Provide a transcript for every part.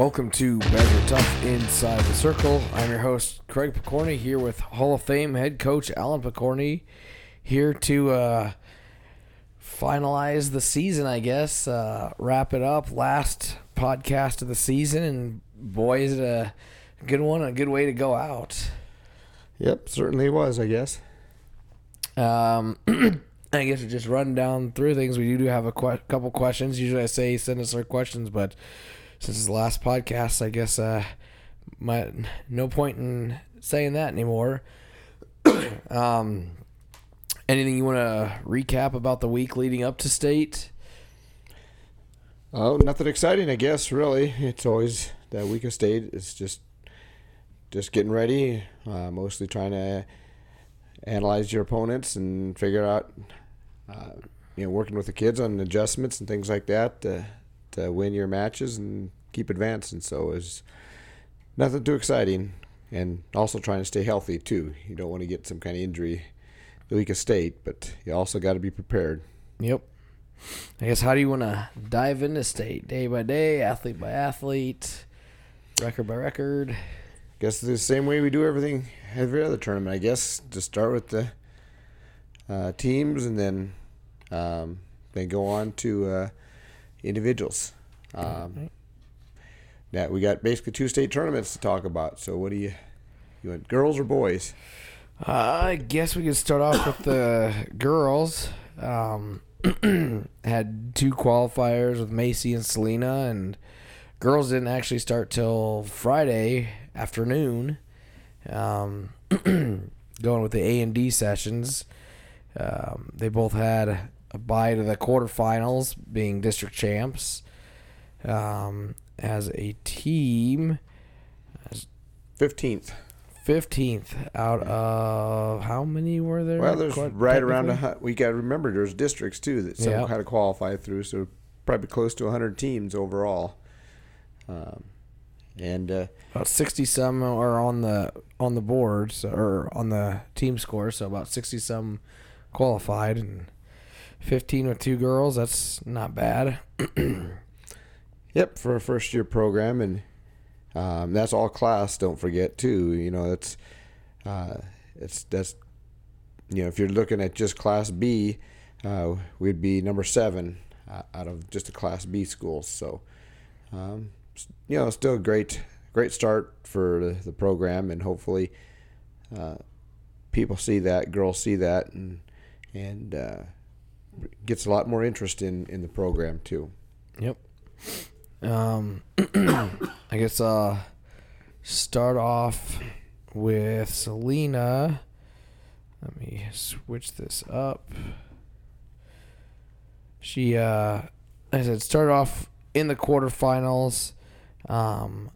Welcome to Badger Tough Inside the Circle. I'm your host, Craig Picorni, here with Hall of Fame head coach Alan Picorni, here to uh, finalize the season, I guess, uh, wrap it up. Last podcast of the season, and boy, is it a good one, a good way to go out. Yep, certainly was, I guess. Um, I guess to just run down through things. We do have a que- couple questions. Usually I say send us our questions, but since the last podcast, I guess uh, my no point in saying that anymore. um, anything you want to recap about the week leading up to state? Oh, nothing exciting, I guess. Really, it's always that week of state. It's just just getting ready. Uh, mostly trying to analyze your opponents and figure out, uh, you know, working with the kids on adjustments and things like that to, to win your matches and keep advancing. So it's nothing too exciting, and also trying to stay healthy too. You don't want to get some kind of injury the week of state, but you also got to be prepared. Yep. I guess how do you want to dive into state day by day, athlete by athlete, record by record? guess the same way we do everything every other tournament. I guess to start with the uh, teams and then um, then go on to uh, individuals. Um, yeah, we got basically two state tournaments to talk about. So what do you you want girls or boys? Uh, I guess we could start off with the girls. Um, had two qualifiers with Macy and Selena, and girls didn't actually start till Friday afternoon. Um, going with the A and D sessions, um, they both had a bye to the quarterfinals, being district champs. Um, as a team, Fifteenth. fifteenth out of how many were there? Well, there's Quite right around a we got to remember there's districts too that some kind of qualify through, so probably close to 100 teams overall. Um, and uh, about sixty some are on the on the boards or on the team score, so about sixty some qualified and fifteen with two girls. That's not bad. Yep, for a first year program, and um, that's all class. Don't forget too. You know, that's uh, it's that's you know if you're looking at just class B, uh, we'd be number seven uh, out of just a class B schools. So, um, you know, still a great great start for the, the program, and hopefully, uh, people see that, girls see that, and and uh, gets a lot more interest in in the program too. Yep. Um, I guess uh, start off with Selena. Let me switch this up. She, uh, I said, started off in the quarterfinals, um,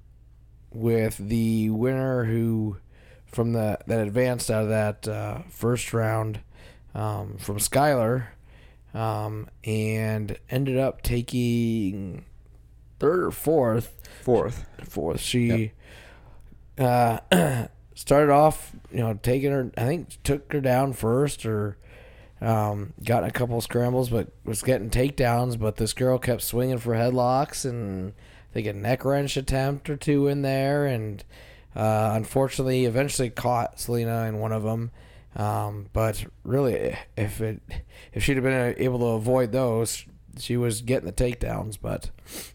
with the winner who from the that advanced out of that uh, first round um, from Skylar, um, and ended up taking third or fourth. Fourth. Fourth. She uh, started off, you know, taking her. I think took her down first, or um, got a couple of scrambles, but was getting takedowns. But this girl kept swinging for headlocks, and I think a neck wrench attempt or two in there, and uh, unfortunately, eventually caught Selena in one of them. Um, but really, if it if she'd have been able to avoid those, she was getting the takedowns. But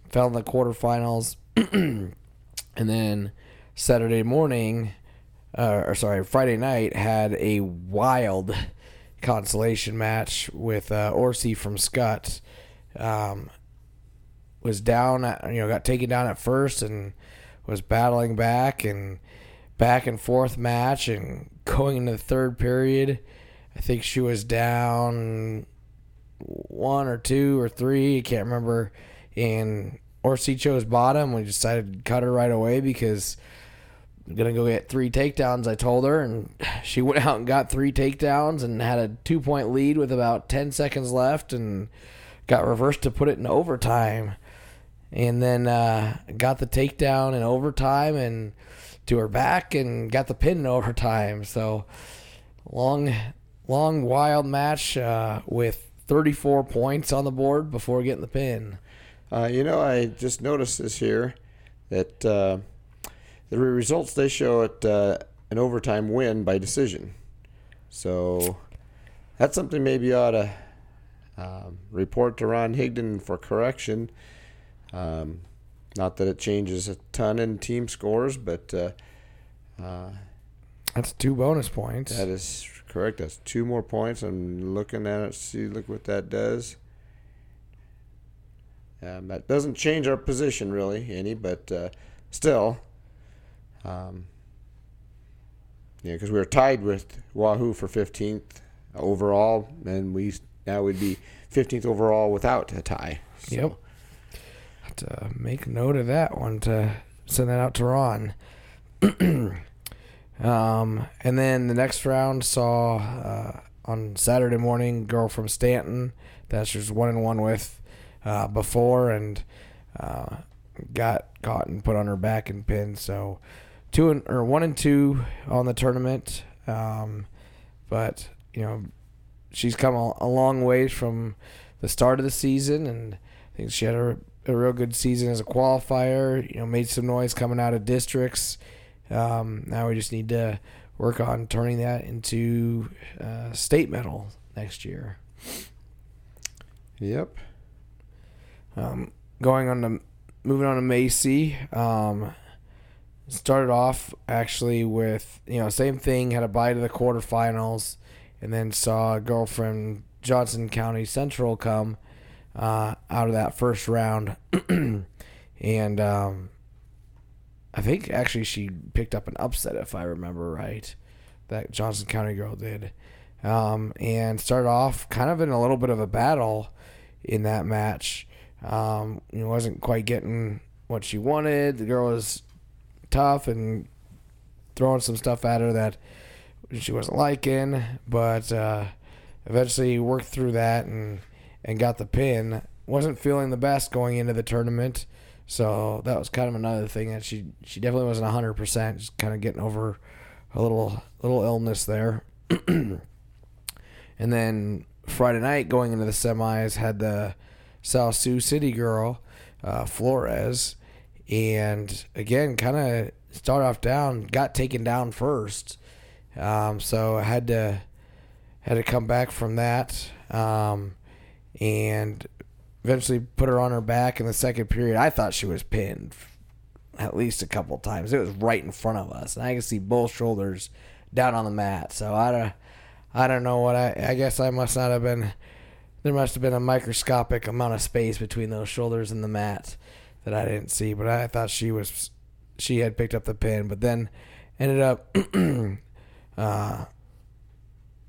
fell in the quarterfinals, and then Saturday morning, uh, or sorry, Friday night had a wild consolation match with uh, Orsi from Scott. Um, was down, at, you know, got taken down at first and was battling back and back and forth match and going into the third period. I think she was down one or two or three, I can't remember. And Orsi chose bottom. We decided to cut her right away because I'm gonna go get three takedowns. I told her, and she went out and got three takedowns and had a two point lead with about ten seconds left, and got reversed to put it in overtime. And then uh, got the takedown in overtime and to her back and got the pin in overtime. So long, long, wild match uh, with 34 points on the board before getting the pin. Uh, you know, I just noticed this here that uh, the results they show it uh, an overtime win by decision. So that's something maybe you ought to um, report to Ron Higdon for correction. Um, not that it changes a ton in team scores, but uh, uh, That's two bonus points. that is correct. That's two more points. I'm looking at it. See, look what that does. Um, that doesn't change our position really any, but uh, still, um, yeah, because we were tied with Wahoo for 15th overall, and we now would be 15th overall without a tie. So, Yep. Make note of that one to send that out to Ron. um, and then the next round saw uh, on Saturday morning, girl from Stanton that she was one and one with uh, before, and uh, got caught and put on her back and pinned. So two and or one and two on the tournament. Um, but you know, she's come a, a long ways from the start of the season, and I think she had a, a real good season as a qualifier. You know, made some noise coming out of districts. Um, now we just need to work on turning that into uh, state medal next year. Yep. Um, going on to moving on to Macy. Um, started off actually with you know same thing. Had a bye to the quarterfinals, and then saw a girl from Johnson County Central come uh, out of that first round, and um, I think actually she picked up an upset if I remember right. That Johnson County girl did, um, and started off kind of in a little bit of a battle in that match. Um, you wasn't quite getting what she wanted. The girl was tough and throwing some stuff at her that she wasn't liking, but uh, eventually worked through that and and got the pin. Wasn't feeling the best going into the tournament, so that was kind of another thing that she she definitely wasn't hundred percent. Just kind of getting over a little little illness there. and then Friday night going into the semis had the South Sioux City girl, uh, Flores, and again, kind of start off down, got taken down first, um, so I had to had to come back from that, um, and eventually put her on her back in the second period. I thought she was pinned at least a couple times. It was right in front of us, and I could see both shoulders down on the mat. So I don't, I don't know what I. I guess I must not have been. There must have been a microscopic amount of space between those shoulders and the mat that I didn't see. But I thought she was, she had picked up the pin, but then ended up uh,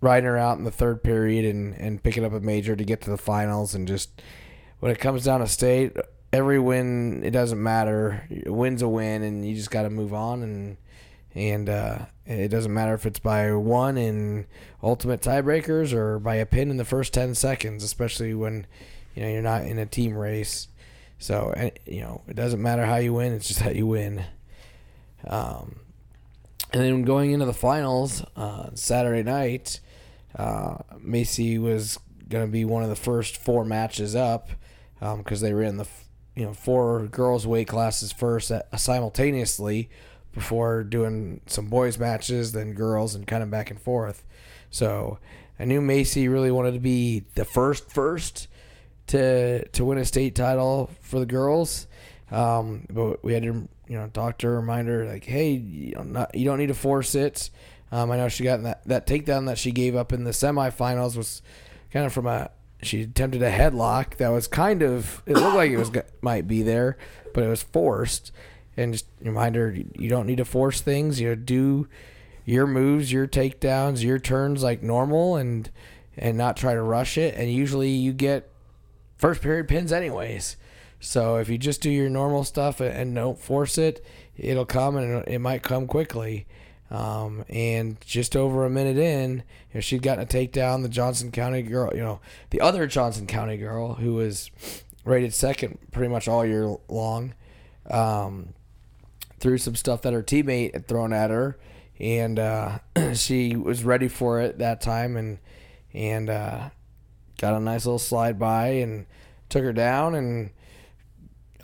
riding her out in the third period and and picking up a major to get to the finals. And just when it comes down to state, every win it doesn't matter. A win's a win, and you just got to move on and and uh, it doesn't matter if it's by one in ultimate tiebreakers or by a pin in the first 10 seconds especially when you know you're not in a team race so and, you know it doesn't matter how you win it's just how you win um, and then going into the finals uh, saturday night uh, macy was going to be one of the first four matches up because um, they ran the you know four girls weight classes first at, simultaneously before doing some boys matches, then girls, and kind of back and forth. So I knew Macy really wanted to be the first first to to win a state title for the girls. Um, but we had to you know talk to her, remind her like, hey, you, know, not, you don't need to force it. Um, I know she got that that takedown that she gave up in the semifinals was kind of from a she attempted a headlock that was kind of it looked like it was might be there, but it was forced and just remind her you don't need to force things. You know, do your moves, your takedowns, your turns like normal, and and not try to rush it. And usually you get first period pins anyways. So if you just do your normal stuff and don't force it, it'll come and it might come quickly. Um, and just over a minute in, you know, she'd gotten a takedown. The Johnson County girl, you know, the other Johnson County girl who was rated second pretty much all year long. Um, threw some stuff that her teammate had thrown at her, and uh, she was ready for it that time, and and uh, got a nice little slide by and took her down, and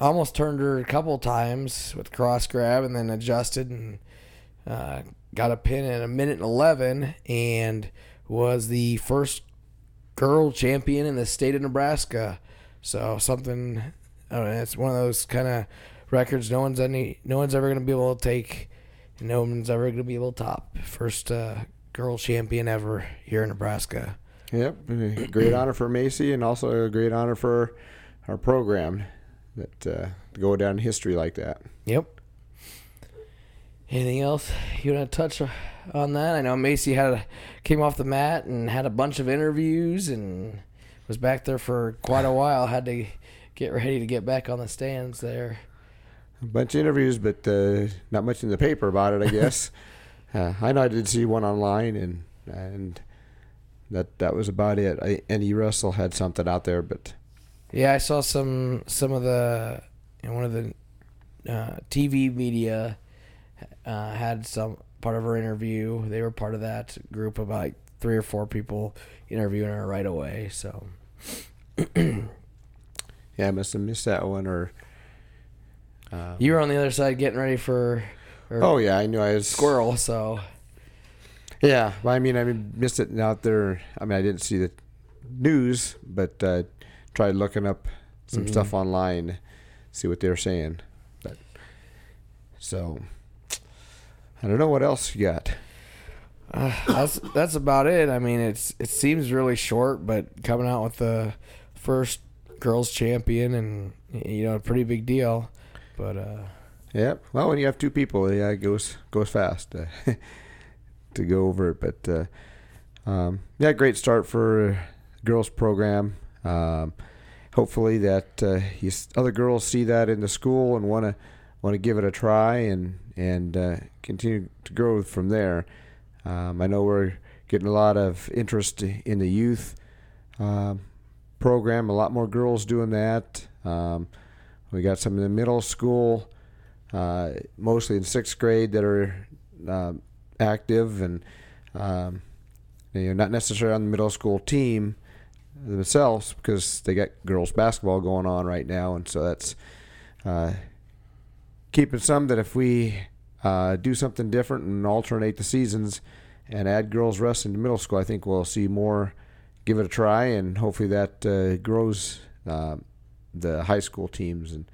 almost turned her a couple times with cross grab and then adjusted and uh, got a pin in a minute and 11 and was the first girl champion in the state of Nebraska. So something, know, it's one of those kind of records no one's any, no one's ever going to be able to take, no one's ever going to be able to top. First uh, girl champion ever here in Nebraska. Yep, great honor for Macy, and also a great honor for our program that uh, to go down in history like that. Yep. Anything else you want to touch on that? I know Macy had a, came off the mat and had a bunch of interviews and was back there for quite a while. Had to get ready to get back on the stands there. A bunch of interviews, but uh, not much in the paper about it. I guess. uh, I know I did see one online, and and that that was about it. I, and E Russell had something out there, but Yeah, I saw some some of the you know, one of the uh, TV media uh, had some part of her interview. They were part of that group of like three or four people interviewing her right away. So yeah, I must have missed that one. Or uh, you were on the other side getting ready for or oh yeah, I knew I was squirrel. So Yeah, well, I mean, I missed it out there. I mean, I didn't see the news, but uh, tried looking up some Mhm. stuff online, see what they were saying. But so, I don't know what else you got. uh, that's that's about it. I mean, it's it seems really short, but coming out with the first girls champion and you know a pretty big deal. But uh, Yep. Well, when you have two people, yeah, it goes goes fast uh, to go over it. But uh, um, yeah, great start for girls program. Um, hopefully that uh, you, other girls see that in the school and want to want to give it a try and and uh, continue to grow from there. Um, I know we're getting a lot of interest in the youth um, program. A lot more girls doing that. Um, we got some in the middle school uh, mostly in sixth grade that are um, active and um, you know not necessarily on the middle school team themselves because they got girls basketball going on right now, and so that's uh, keeping some that if we uh, do something different and alternate the seasons and add girls wrestling to middle school, I think we'll see more. Give it a try, and hopefully that uh, grows uh, the high school teams and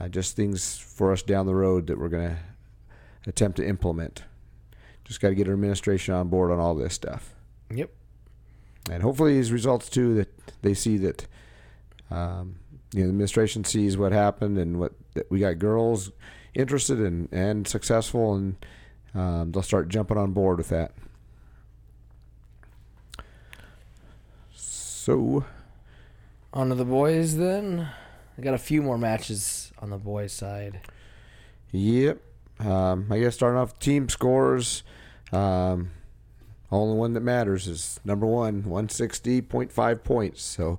uh, just things for us down the road that we're going to attempt to implement. Just got to get our administration on board on all this stuff, yep. and hopefully these results too that they see that um, you know the administration sees what happened and what that we got girls interested and and successful, and um, they'll start jumping on board with that. So On to the boys then. I got a few more matches on the boys' side. Yep. Um, I guess starting off team scores. Um, only one that matters is number one, 160.5 points. So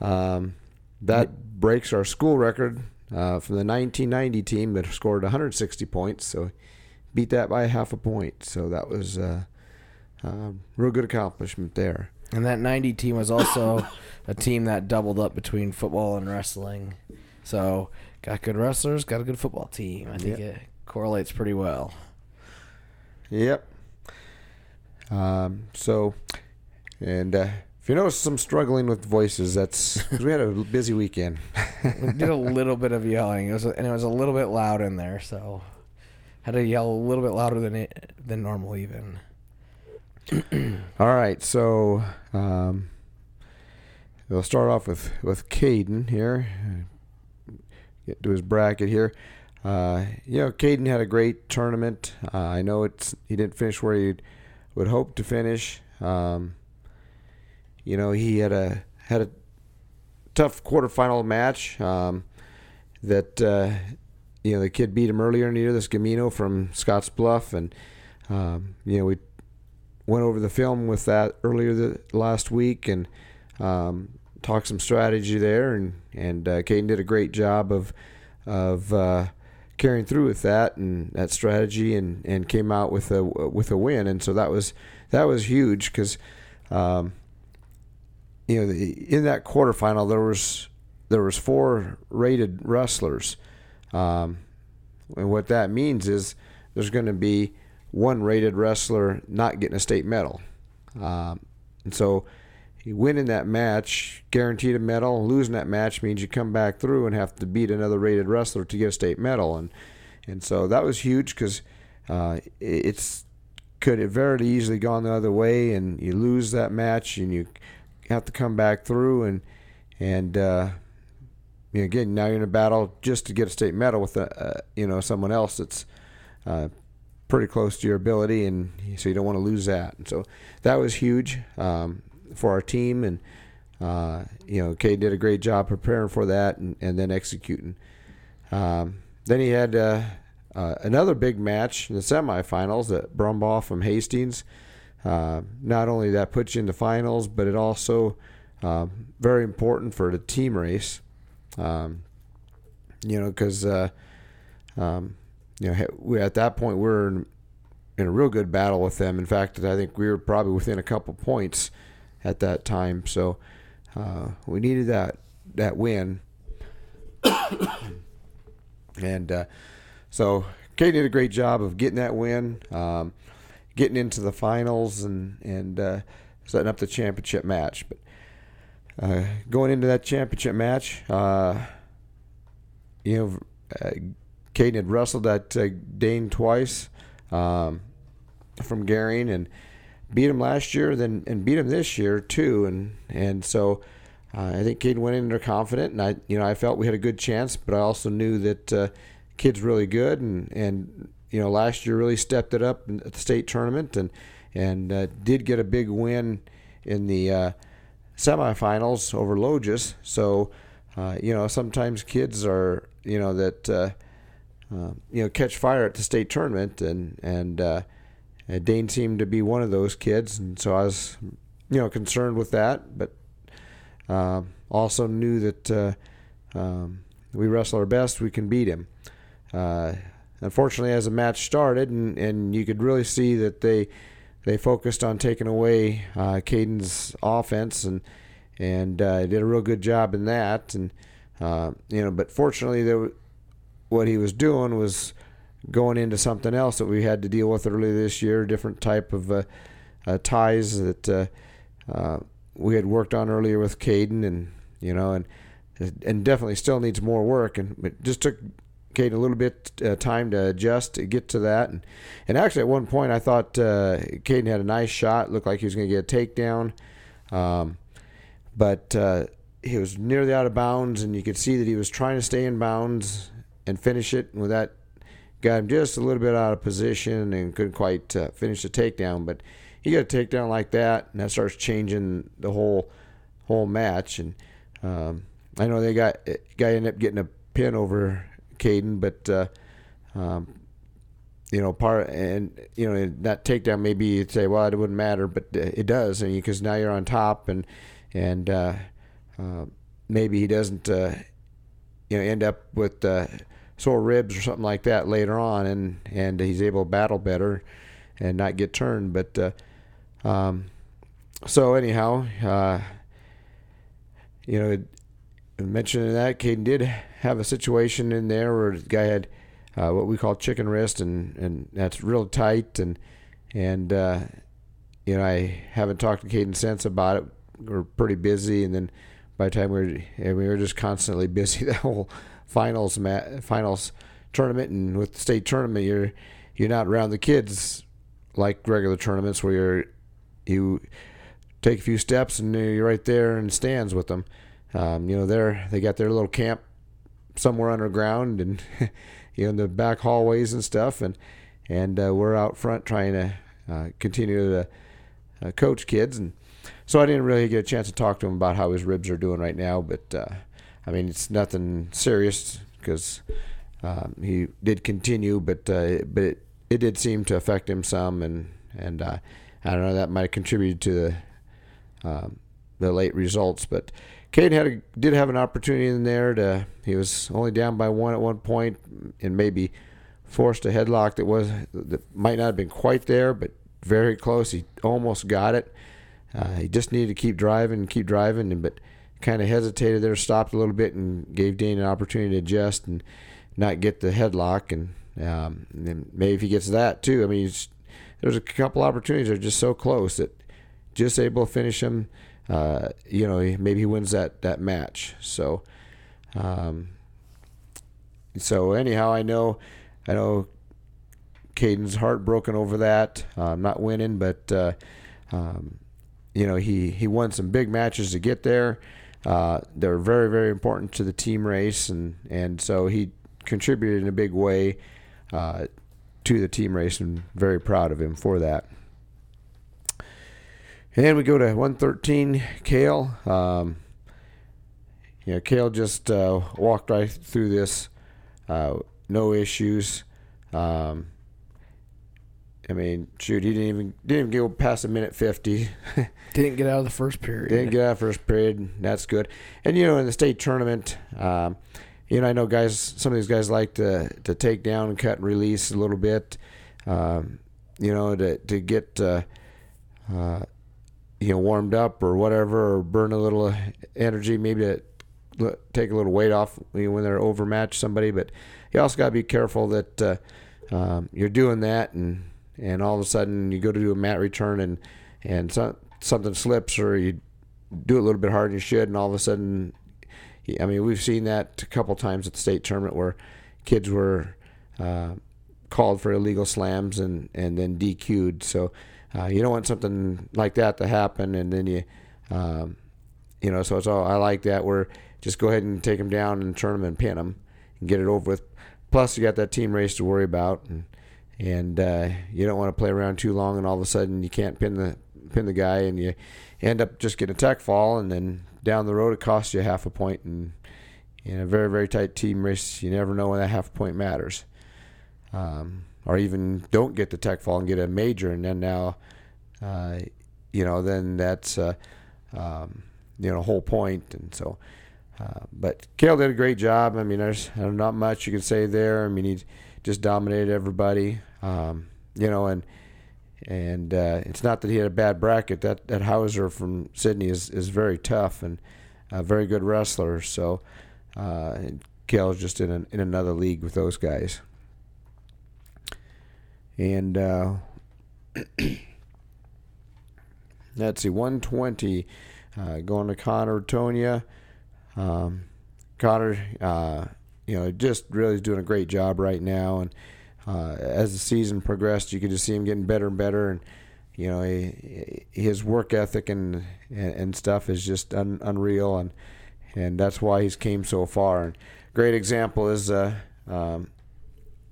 um, that breaks our school record uh, from the 1990 team that scored 160 points. So beat that by half a point. So that was uh, a real good accomplishment there. And that 90 team was also a team that doubled up between football and wrestling. So, got good wrestlers, got a good football team. I think Yep. it correlates pretty well. Yep. Um, so, and uh, if you notice some struggling with voices, that's 'cause we had a busy weekend. We did a little bit of yelling. It was and it was a little bit loud in there, so had to yell a little bit louder than it than normal even. All right, so um, we'll start off with with Caden here. Get to his bracket here. Uh, you know, Caden had a great tournament. Uh, I know it's he didn't finish where he would hope to finish. Um, you know, he had a had a tough quarterfinal match um, that uh, you know the kid beat him earlier in the year. This Gamino from Scotts Bluff, and um, you know we went over the film with that earlier the, last week and um, talked some strategy there, and and uh, Caden did a great job of of uh, carrying through with that and that strategy, and, and came out with a with a win, and so that was that was huge because um, you know in that quarterfinal there was there was four rated wrestlers, um, and what that means is there's going to be one rated wrestler not getting a state medal, um, and so winning that match guaranteed a medal. Losing that match means you come back through and have to beat another rated wrestler to get a state medal, and and so that was huge because uh, it's could have very easily gone the other way, and you lose that match, and you have to come back through, and and uh, you know, again now you're in a battle just to get a state medal with a, uh, you know someone else that's uh, pretty close to your ability, and so you don't want to lose that. And so that was huge um, for our team, and uh, you know, Kay did a great job preparing for that and, and then executing. Um, then he had uh, uh, another big match in the semifinals at Brumbaugh from Hastings. Uh, not only that puts you in the finals, but it also uh, very important for the team race. Um, you know, because uh, um, you know at that point we are in, in, a real good battle with them. In fact, I think we were probably within a couple points at that time. So uh, we needed that that win. and uh, so Kate did a great job of getting that win, um, getting into the finals, and and uh, setting up the championship match. But uh, going into that championship match, uh, you know, uh, Caden had wrestled that uh, Dane twice um, from Gering and beat him last year, then and beat him this year too, and and so. Uh, I think Caden went in there confident, and I, you know, I felt we had a good chance, but I also knew that uh, kid's really good, and and you know last year really stepped it up at the state tournament, and and uh, did get a big win in the uh, semifinals over Logis. So uh, you know sometimes kids are you know that uh, uh, you know catch fire at the state tournament, and and uh, Dane seemed to be one of those kids, and so I was you know concerned with that, but also knew that. Um, we wrestle our best, we can beat him. Unfortunately, as the match started, and, and you could really see that they they focused on taking away uh, Caden's offense and and uh, did a real good job in that. And uh, you know, but fortunately, there, what he was doing was going into something else that we had to deal with earlier this year, different type of uh, uh, ties that uh, we had worked on earlier with Caden, and you know, and and definitely still needs more work. And it just took Caden a little bit uh, time to adjust to get to that. And, and actually, at one point, I thought uh, Caden had a nice shot. Looked like he was going to get a takedown. Um, but uh, he was nearly out of bounds, and you could see that he was trying to stay in bounds and finish it. And with that, got him just a little bit out of position and couldn't quite uh, finish the takedown. But he got a takedown like that, and that starts changing the whole whole match. And um, I know they got guy ended up getting a pin over Caden, but uh, um, you know, part and you know that takedown maybe you'd say, well, it wouldn't matter, but it does, and because now you're on top, and and uh, uh, maybe he doesn't, uh, you know, end up with uh, sore ribs or something like that later on, and and he's able to battle better and not get turned. But uh, um, so anyhow, you know, mentioning that, Caden did have a situation in there where the guy had uh, what we call chicken wrist, and, and that's real tight. And and uh, you know, I haven't talked to Caden since about it. We're pretty busy, and then by the time we were we were just constantly busy. The whole finals mat, finals tournament, and with the state tournament, you're you're not around the kids like regular tournaments where you're you take a few steps and you're right there in stands with them. Um, you know, they're they got their little camp somewhere underground and you know in the back hallways and stuff, and and uh, we're out front trying to uh, continue to uh, coach kids, and so I didn't really get a chance to talk to him about how his ribs are doing right now, but uh, I mean it's nothing serious because um, he did continue, but uh, but it, it did seem to affect him some, and and uh, I don't know that might have contributed to the um, the late results, but Cade had a, did have an opportunity in there to. He was only down by one at one point, and maybe forced a headlock that was that might not have been quite there, but very close. He almost got it. Uh, he just needed to keep driving, keep driving, and but kind of hesitated there, stopped a little bit, and gave Dane an opportunity to adjust and not get the headlock. And, um, and then maybe if he gets that too, I mean, there's a couple opportunities that are just so close that just able to finish him. Uh, you know, maybe he wins that that match. So, um, so anyhow, I know, I know, Caden's heartbroken over that. Uh, not winning, but uh, um, you know he he won some big matches to get there. Uh, they're very very important to the team race, and and so he contributed in a big way uh, to the team race, and very proud of him for that. And then we go to 113, Kale. Um, you know, Kale just uh, walked right through this, uh, no issues. Um, I mean, shoot, he didn't even didn't even go past a minute fifty. didn't get out of the first period. Didn't get out of the first period. That's good. And you know, in the state tournament, um, you know, I know guys. Some of these guys like to to take down and cut and release a little bit. Um, you know, to to get uh, uh, you know warmed up or whatever, or burn a little energy, maybe to take a little weight off when they're overmatched somebody. But you also got to be careful that uh, um, you're doing that and and all of a sudden you go to do a mat return and and so, something slips or you do it a little bit harder than you should, and all of a sudden, I mean, we've seen that a couple times at the state tournament where kids were uh, called for illegal slams and and then DQ'd. So uh, you don't want something like that to happen, and then you, um, you know, so it's all I like that where just go ahead and take them down and turn them and pin them and get it over with. Plus, you got that team race to worry about. And, and uh, you don't want to play around too long, and all of a sudden you can't pin the pin the guy, and you end up just getting a tech fall, and then down the road it costs you half a point, and in a very very tight team race, you never know when that half point matters, um, or even don't get the tech fall and get a major, and then now, uh, you know, then that's uh, um, you know whole point, and so. Uh, but Kale did a great job. I mean, there's not much you can say there. I mean, he just dominated everybody. Um, you know, and and uh, it's not that he had a bad bracket. That that Hauser from Sidney is, is very tough and a very good wrestler. So uh, Kale's just in an, in another league with those guys. And uh, let's see, 120 uh, going to Connor Tonia. Um, Connor, uh, you know, just really is doing a great job right now. And uh, as the season progressed, you could just see him getting better and better. And you know, he, his work ethic and, and, stuff is just un, unreal. And and that's why he's came so far. And great example is, uh, um,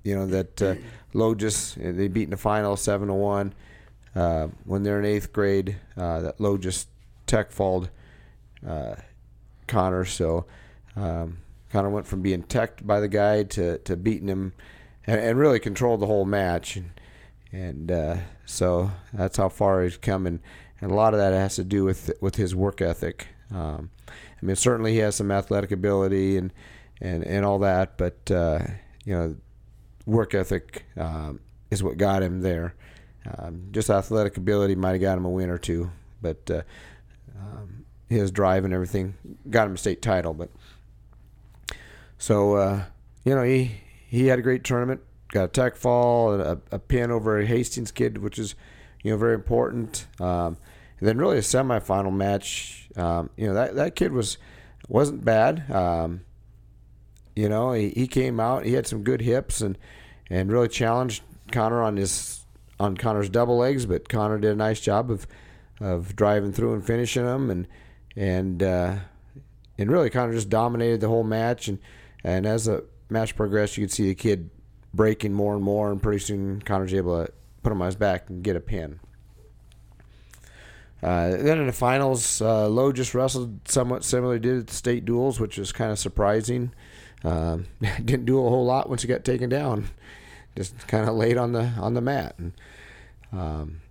you know, that uh, Logis they beat in the final seven to one. Uh, when they're in eighth grade, uh, that Logis tech falled uh, Connor. So. Um, Connor went from being teched by the guy to, to beating him and, and really controlled the whole match. And, and uh, so that's how far he's come. And, and a lot of that has to do with with his work ethic. Um, I mean, certainly he has some athletic ability and, and, and all that, but, uh, you know, work ethic um, is what got him there. Um, just athletic ability might have got him a win or two, but uh, um, his drive and everything got him a state title. But so uh, you know he he had a great tournament. Got a tech fall, a, a pin over a Hastings kid, which is you know very important. Um, and then really a semifinal match. Um, you know that that kid was wasn't bad. Um, you know he, he came out. He had some good hips and and really challenged Connor on his on Connor's double legs. But Connor did a nice job of of driving through and finishing them and and uh, and really Connor just dominated the whole match and and as the match progressed, you could see the kid breaking more and more, and pretty soon Connor's able to put him on his back and get a pin. Uh, then in the finals, uh, Logis wrestled somewhat similar did at the state duels, which was kind of surprising. Um, didn't do a whole lot once he got taken down. Just kind of laid on the on the mat, and um,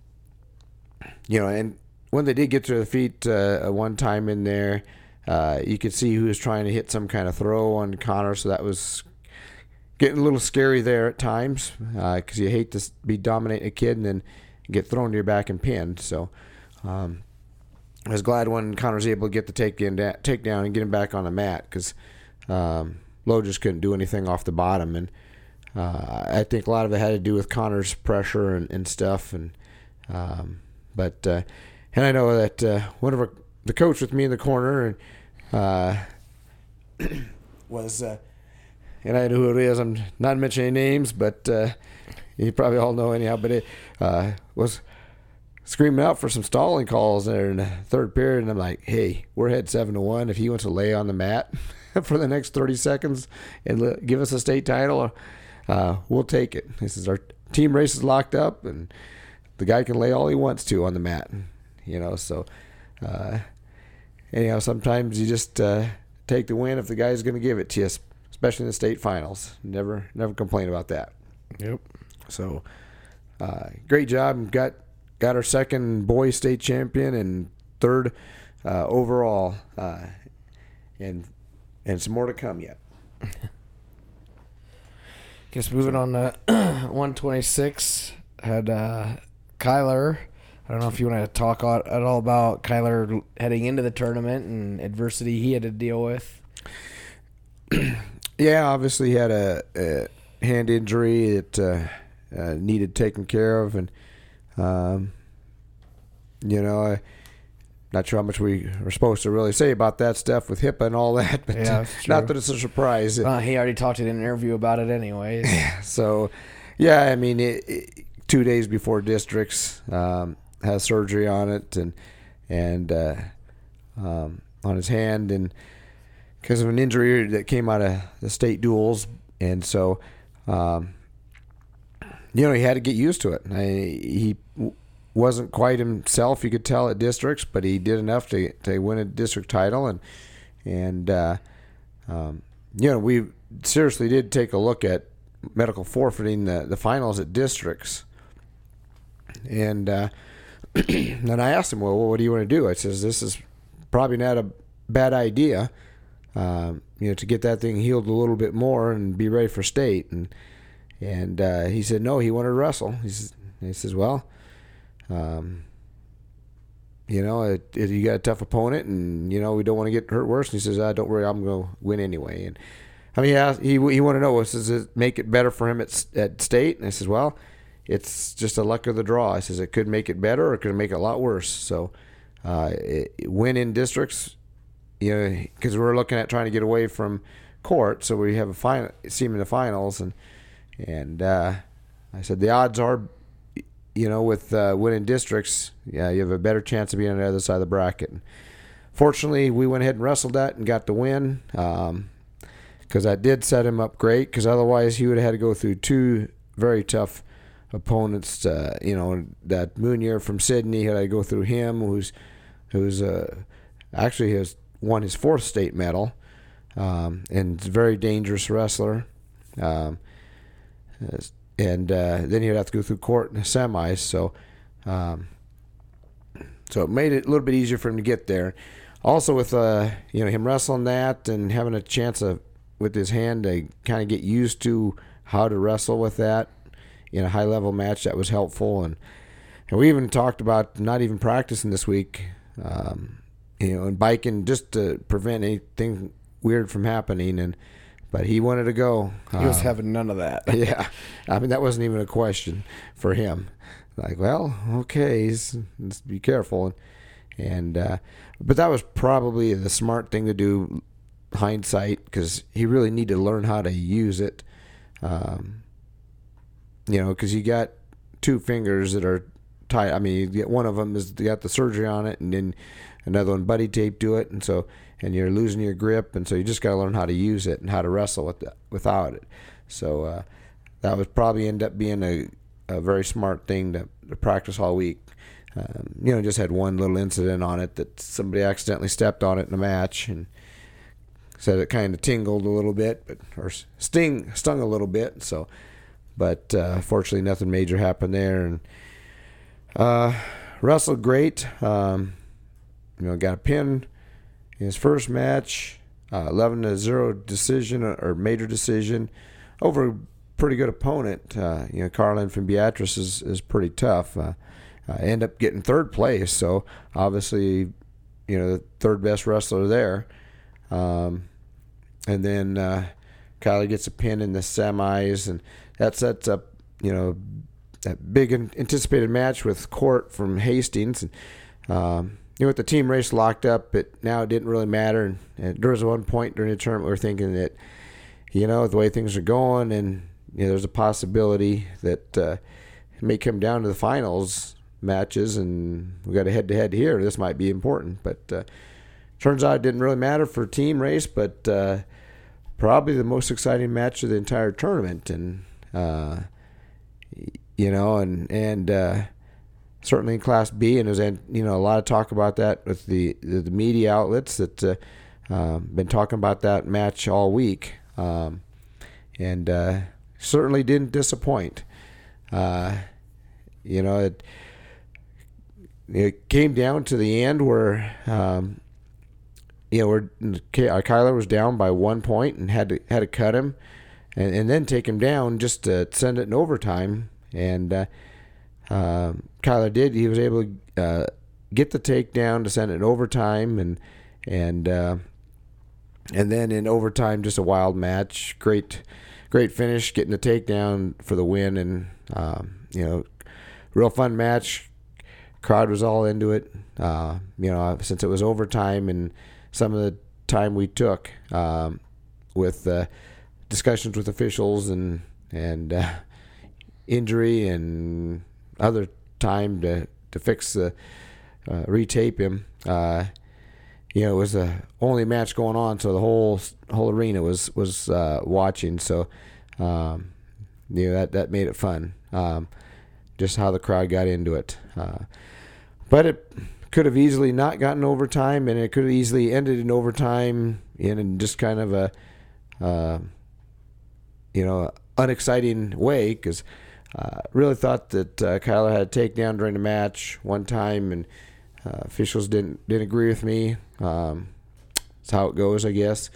you know, and when they did get to their feet uh, one time in there, uh, you could see who was trying to hit some kind of throw on Connor, so that was getting a little scary there at times because uh, you hate to be dominating a kid and then get thrown to your back and pinned. So, um, I was glad when Connor was able to get the takedown, takedown and get him back on the mat because um, Logis couldn't do anything off the bottom, and uh, I think a lot of it had to do with Connor's pressure and, and stuff, and um, but uh, and I know that uh, one of our, the coach with me in the corner and uh, was uh, and I know who it is. I'm not mentioning names, but uh, you probably all know anyhow. But it was screaming out for some stalling calls there in the third period, and I'm like, "Hey, we're ahead seven to one. If he wants to lay on the mat for the next 30 seconds and give us a state title, uh, we'll take it." This is our team race is locked up, and the guy can lay all he wants to on the mat, you know. So, uh, anyhow, sometimes you just uh, take the win if the guy's going to give it to you, especially in the state finals. Never, never complain about that. Yep. So, uh, great job. Got got our second boy state champion and third uh, overall, uh, and and some more to come yet. Guess moving on to 126 had uh, Kyler. I don't know if you want to talk at all about Kyler heading into the tournament and adversity he had to deal with. yeah, obviously he had a, a hand injury that uh, uh, needed taken care of, and um, you know, I, not sure how much we are supposed to really say about that stuff with HIPAA and all that, but yeah, not that it's a surprise. Uh, he already talked in an interview about it, anyways. so, yeah, I mean, it, it, two days before districts, um, has surgery on it and and uh, um, on his hand and because of an injury that came out of the state duels, and so um, you know he had to get used to it. I, he wasn't quite himself, you could tell at districts, but he did enough to to win a district title, and and uh, um, you know we seriously did take a look at medical forfeiting the the finals at districts, and uh, then I asked him, well, what do you want to do? I says this is probably not a bad idea, um, you know, to get that thing healed a little bit more and be ready for state, and and uh, he said no, he wanted to wrestle. He says, he says well um, you know, it, it, you got a tough opponent, and you know we don't want to get hurt worse. And he says, ah, "Don't worry, I'm going to win anyway." And I mean, yeah, he he wanted to know, does it make it better for him at at state? And I says, "Well, it's just a luck of the draw." I says it could make it better, or it could make it a lot worse. So, uh, it, win in districts, you know, because we're looking at trying to get away from Court, so we have a final, team in the finals, and and uh, I said the odds are you know, with uh, winning districts, yeah, you have a better chance of being on the other side of the bracket. Fortunately, we went ahead and wrestled that and got the win because um, that did set him up great. Because otherwise, he would have had to go through two very tough opponents. Uh, you know, that Moonier from Sidney, had to go through him, who's who's uh, actually has won his fourth state medal um, and very dangerous wrestler. Um, and uh, then he'd have to go through Court in the semis. So, um, so it made it a little bit easier for him to get there. Also, with uh, you know him wrestling that and having a chance of with his hand to kind of get used to how to wrestle with that in a high level match, that was helpful. And and we even talked about not even practicing this week, um, you know, and biking just to prevent anything weird from happening. And but he wanted to go. He was uh, having none of that. yeah, I mean that wasn't even a question for him. Like, well, okay, let's be careful, and, and uh, but that was probably the smart thing to do, hindsight, because he really needed to learn how to use it. Um, you know, because you got two fingers that are tight. I mean, you get one of them is got the surgery on it, and then another one buddy tape to it, and so and you're losing your grip, and so you just got to learn how to use it and how to wrestle with the, without it. So uh, that would probably end up being a, a very smart thing to, to practice all week. Um, you know, just had one little incident on it that somebody accidentally stepped on it in a match and said it kind of tingled a little bit, but or sting stung a little bit. So, but uh, fortunately, nothing major happened there, and uh, wrestled great. Um, you know, got a pin in his first match, uh, 11 to 0 decision uh, or major decision over a pretty good opponent. Uh, you know, Carlin from Beatrice is, is pretty tough. Uh, uh, end up getting third place, so obviously you know the third best wrestler there. Um, and then uh, gets a pin in the semis, and that sets up you know that big anticipated match with Court from Hastings. And, um, you know, with the team race locked up, it now it didn't really matter. And, and there was one point during the tournament we were thinking that, you know, the way things are going, and you know, there's a possibility that uh, it may come down to the finals matches, and we got a head to head here. This might be important, but uh, turns out it didn't really matter for team race, but uh, probably the most exciting match of the entire tournament, and uh, you know, and and uh, certainly in Class B, and there's you know a lot of talk about that with the the media outlets that uh, uh, been talking about that match all week, um, and uh, certainly didn't disappoint. Uh, you know, it it came down to the end where. Um, you know, where uh, Kyler was down by one point and had to had to cut him, and, and then take him down just to send it in overtime and uh, Kyler did. He was able to uh, get the takedown to send it in overtime, and and uh, and then in overtime, just a wild match. Great, great finish, getting the takedown for the win, and um, you know, real fun match. Crowd was all into it. Uh, you know, since it was overtime and some of the time we took um, with uh, discussions with officials and and uh, injury and other time to to fix the uh, retape him. Uh, you know, it was the only match going on, so the whole whole arena was was uh, watching. So, um, you know that that made it fun. Um, just how the crowd got into it, uh, but it could have easily not gotten overtime, and it could have easily ended in overtime in just kind of a, uh, you know, unexciting way because uh, really thought that uh, Kyler had a takedown during the match one time, and uh, officials didn't didn't agree with me. Um, that's how it goes, I guess.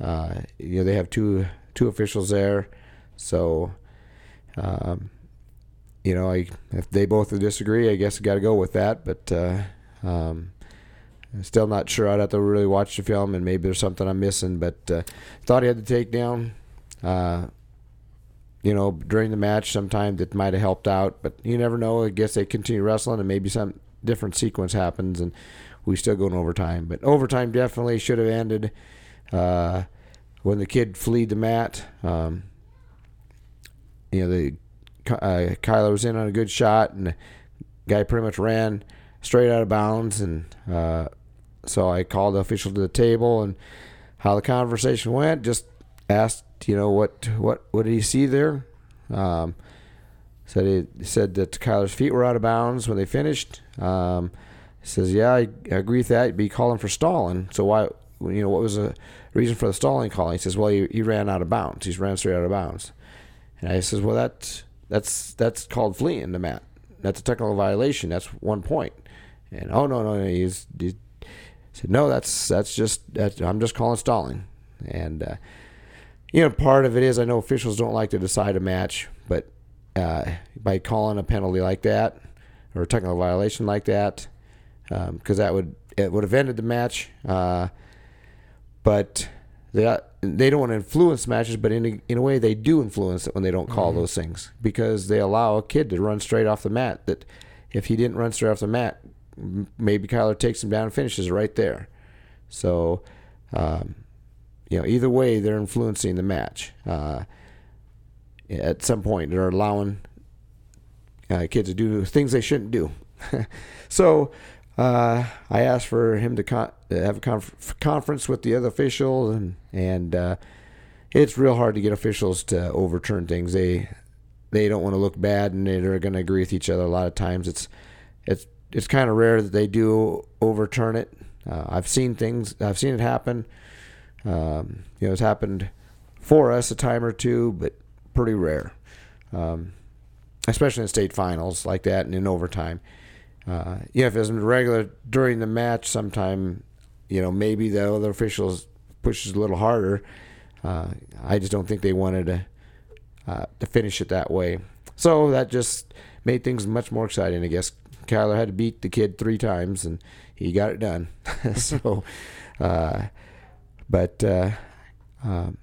Uh, you know, they have two two officials there, so um, you know, I if they both disagree, I guess I got to go with that. But uh, um, still not sure. I'd have to really watch the film, and maybe there's something I'm missing. But uh, thought he had the takedown. Uh, you know, during the match, sometimes it might have helped out, but you never know. I guess they continue wrestling, and maybe some different sequence happens, and we still go in overtime. But overtime definitely should have ended uh, when the kid fleed the mat. Um, you know, the uh, Kyler was in on a good shot, and the guy pretty much ran straight out of bounds, and uh, so I called the official to the table, and how the conversation went. Just asked you know what what what did he see there? Um, said he said that Kyler's feet were out of bounds when they finished. Um, he says, yeah, I, agree with that. Be calling for stalling. So why? You know what was the reason for the stalling call? He says, well, he, he ran out of bounds. He's ran straight out of bounds. And I says, well, that that's that's called fleeing the mat. That's a technical violation. That's one point. And oh no no, no he's he said no. That's that's just I'm just calling stalling. And uh, you know, part of it is I know officials don't like to decide a match, but uh, by calling a penalty like that or a technical violation like that, because um, that would it would have ended the match. Uh, but they they don't want to influence matches, but in a, in a way they do influence it when they don't call mm-hmm. those things because they allow a kid to run straight off the mat. That if he didn't run straight off the mat, maybe Kyler takes him down and finishes right there. So. Um, you know, either way, they're influencing the match. Uh, at some point, they're allowing uh, kids to do things they shouldn't do. so uh, I asked for him to con- have a conf- conference with the other officials, and and uh, it's real hard to get officials to overturn things. They they don't want to look bad, and they're going to agree with each other. A lot of times, it's it's it's kind of rare that they do overturn it. Uh, I've seen things. I've seen it happen um, you know, it's happened for us a time or two, but pretty rare, um, especially in state finals like that and in overtime. Uh, yeah, if it's regular during the match, sometime, you know, maybe the other officials pushes a little harder. Uh, I just don't think they wanted to uh, to finish it that way. So that just made things much more exciting, I guess. Kyler had to beat the kid three times, and he got it done. so, uh, but uh, um,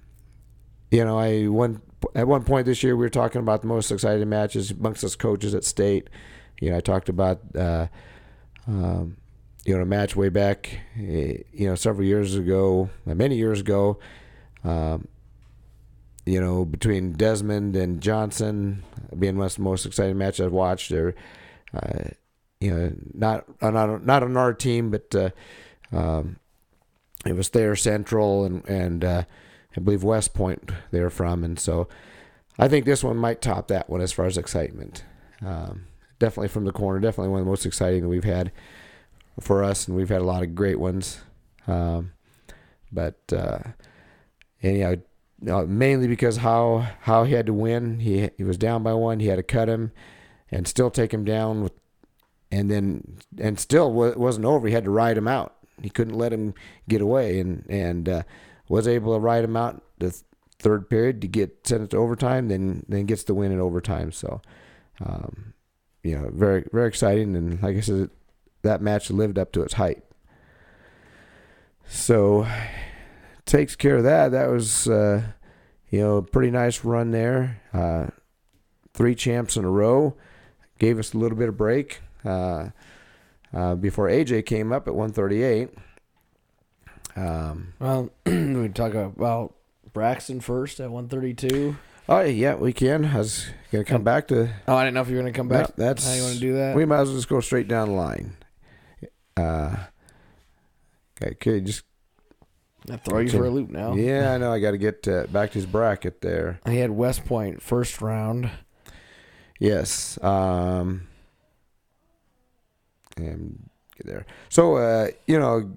you know, I one at one point this year we were talking about the most exciting matches amongst us coaches at state. You know, I talked about uh, um, you know a match way back, eh, you know, several years ago, uh, many years ago. Um, you know, between Desmond and Johnson being one of the most exciting matches I've watched. They're, uh, you know, not not not on our team, but uh, um, it was Thayer Central and and uh, I believe West Point they're from, and so I think this one might top that one as far as excitement. Um, definitely from the corner, definitely one of the most exciting that we've had for us, and we've had a lot of great ones. Um, but uh, anyhow, uh, mainly because how how he had to win. He he was down by one. He had to cut him, and still take him down with, and then and still wasn't over. He had to ride him out. He couldn't let him get away, and and uh, was able to ride him out the third period to get sent it to overtime. Then then gets the win in overtime. So, um, you know, very very exciting. And like I said, that match lived up to its hype. So takes care of that. That was, uh, you know, a pretty nice run there. Uh, three champs in a row. Gave us a little bit of break uh, uh before AJ came up at 138. Um, well, we talk about Braxton first at 132. Oh yeah, we can. I was gonna come back to. Oh, I didn't know if you were gonna come back. No, that's how you want to do that. We might as well just go straight down the line. Uh, okay, just I throw you for a loop now. Yeah, I know. I got to get uh, back to his bracket there. He had West Point first round. Yes. Um, and get there. So, uh, you know,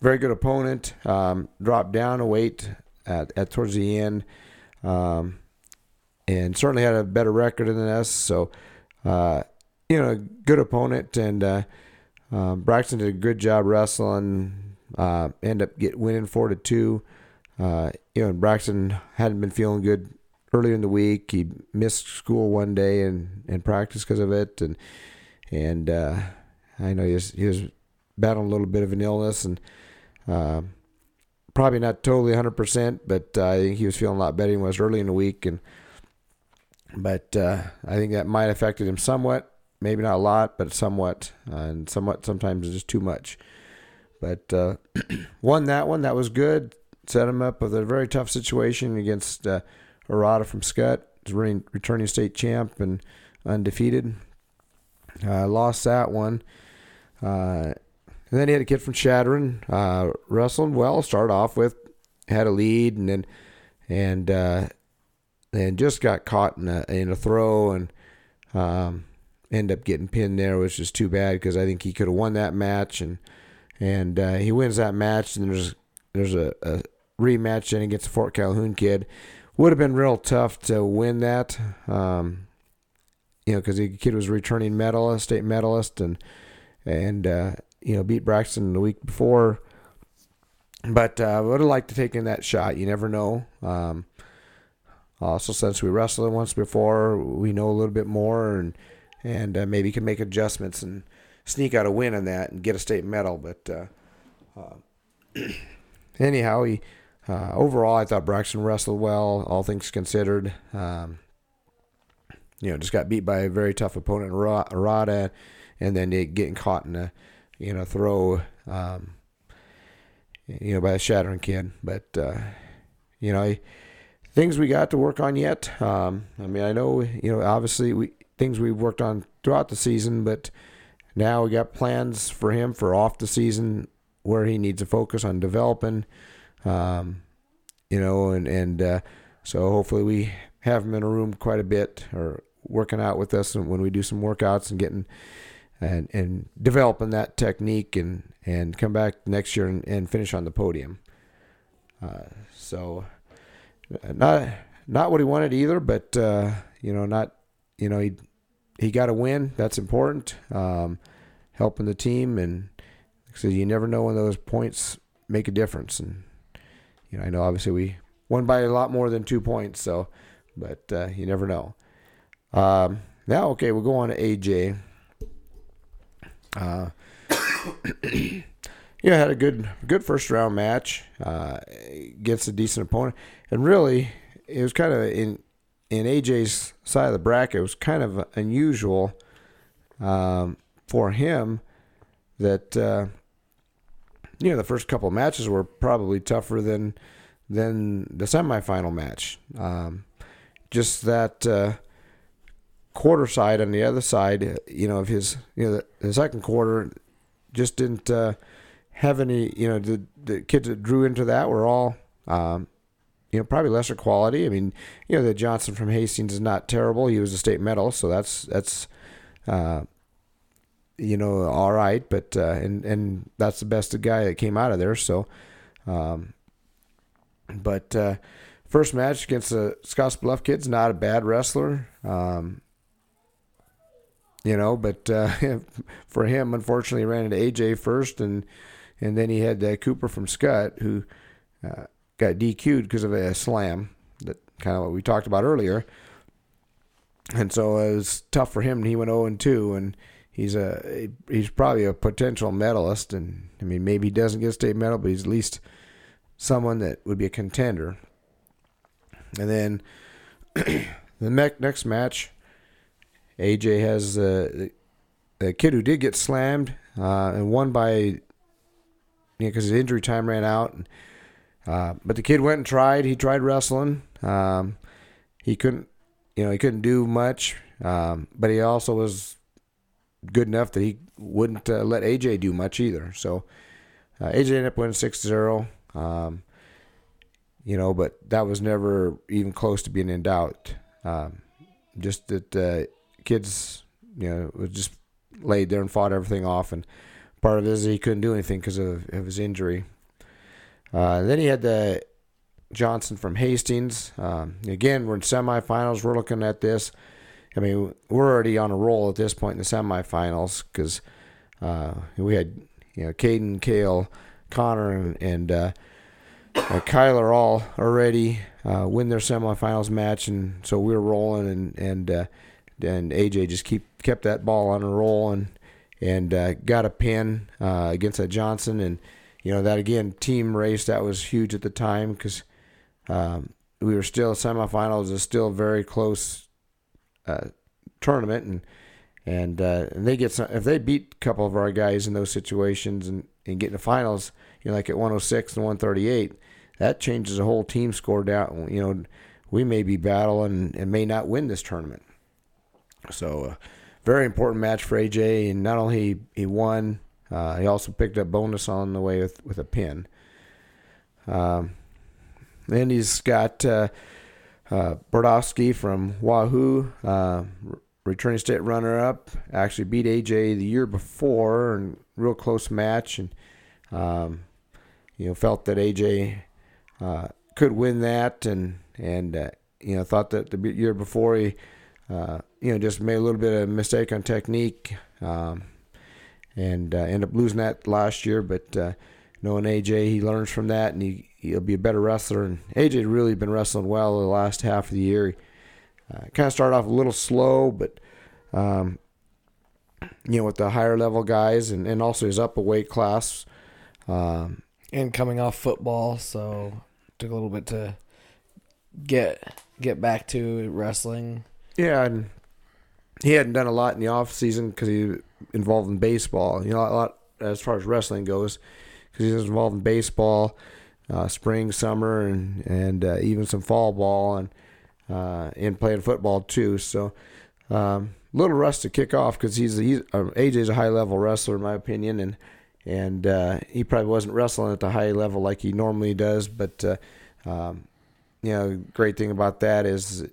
very good opponent. Um, dropped down a weight at, at towards the end, um, and certainly had a better record than us. So, uh, you know, good opponent. And uh, um, Braxton did a good job wrestling uh, end up get winning four to two. Uh, you know, and Braxton hadn't been feeling good earlier in the week. He missed school one day and, and practice because of it, and and uh, I know he was, he was battling a little bit of an illness and uh, probably not totally 100 percent, but uh, I think he was feeling a lot better than he was early in the week, and but uh, I think that might have affected him somewhat, maybe not a lot, but somewhat, and somewhat sometimes just too much. But uh, won that one. That was good. Set him up with a very tough situation against uh, from Skutt, returning state champ and undefeated. Uh, lost that one. Uh, and then he had a kid from Chadron, uh, wrestled well. Started off with had a lead, and then and uh, and just got caught in a in a throw and um, end up getting pinned there, which is too bad because I think he could have won that match and and uh, he wins that match. And there's there's a, a rematch then against the Fort Calhoun kid. Would have been real tough to win that, um, you know, because the kid was returning medalist, state medalist, and and uh, you know beat Braxton the week before. But uh, would have liked to take in that shot. You never know. Um, also, since we wrestled once before, we know a little bit more, and and uh, maybe can make adjustments and sneak out a win in that and get a state medal. But uh, uh, anyhow, he uh, overall I thought Braxton wrestled well, all things considered. Um, you know, just got beat by a very tough opponent, Arata, and then getting caught in a you know throw. Um, you know, by a Chadron kid, but uh, you know, things we got to work on yet. Um, I mean, I know you know, obviously we things we've worked on throughout the season, but now we got plans for him for off the season where he needs to focus on developing, um, you know, and and uh, so hopefully we have him in a room quite a bit or working out with us when we do some workouts and getting and and developing that technique and and come back next year and, and finish on the podium. Uh, so not not what he wanted either, but uh, you know not you know he he got a win. That's important. Um, helping the team, and because you never know when those points make a difference. And you know, I know obviously we won by a lot more than two points, so but uh, you never know. Um, now, okay, we'll go on to AJ. Uh, yeah, had a good good first round match uh, against a decent opponent, and really it was kind of in in AJ's side of the bracket. It was kind of unusual um, for him that uh, you know the first couple of matches were probably tougher than than the semifinal match. Um, just that uh, quarter side on the other side, you know, of his you know the, the second quarter just didn't uh, have any. You know, the the kids that drew into that were all. Um, you know, probably lesser quality. I mean, you know, the Johnson from Hastings is not terrible. He was a state medal, so that's that's uh, you know, all right, but uh, and and that's the best guy that came out of there. So, um, but uh, first match against the Scotts Bluff kids, not a bad wrestler. Um, you know, but uh, for him, unfortunately, ran into AJ first, and and then he had uh, Cooper from Scott who uh, got DQ'd because of a slam. That kind of what we talked about earlier. And so it was tough for him. He went 0 and 2, and he's a he's probably a potential medalist. And I mean, maybe he doesn't get a state medal, but he's at least someone that would be a contender. And then the next match, AJ has uh, the kid who did get slammed uh, and won by you know because his injury time ran out. Uh, but the kid went and tried. He tried wrestling. Um, he couldn't, you know, he couldn't do much. Um, but he also was good enough that he wouldn't uh, let AJ do much either. So uh, AJ ended up winning 6-0. Um, you know, but that was never even close to being in doubt. Um, just that uh, kids, you know, just laid there and fought everything off. And part of it is he couldn't do anything because of, of his injury. Uh, then he had the Johnson from Hastings. Um, again, we're in semifinals. We're looking at this. I mean, we're already on a roll at this point in the semifinals because uh, we had you know Caden, Kale, Connor, and, and uh, uh, Kyler all already uh, win their semifinals match, and so we are rolling, and and uh, and AJ just keep kept that ball on a roll and and uh, got a pin uh, against that Johnson, and you know that again team race that was huge at the time because um, we were still semifinals is still very close uh, tournament. And and uh, and they get some if they beat a couple of our guys in those situations and, and get in the finals you know like at 106 and 138 that changes the whole team score down. You know we may be battling and may not win this tournament so uh, very important match for AJ and not only he, he won uh, he also picked up bonus on the way with, with a pin. Um, then he's got uh, uh, from Wahoo, uh, returning state runner-up, actually beat AJ the year before, and real close match, and um, you know felt that AJ uh, could win that, and and uh, you know thought that the year before he uh, you know just made a little bit of mistake on technique, um, and uh, ended up losing that last year, but. Knowing AJ, he learns from that, and he he'll be a better wrestler. And AJ really been wrestling well the last half of the year. Uh, kind of started off a little slow, but um, you know, with the higher level guys, and, and also his up a weight class. Um, and coming off football, so took a little bit to get get back to wrestling. Yeah, and he hadn't done a lot in the off season because he involved in baseball. You know, a lot as far as wrestling goes, because he was involved in baseball uh, spring, summer, and and uh, even some fall ball and uh, and playing football too. So um, little rust to kick off because he's he's uh, AJ's a high level wrestler in my opinion, and and uh, he probably wasn't wrestling at the high level like he normally does. But uh, um, you know, great thing about that is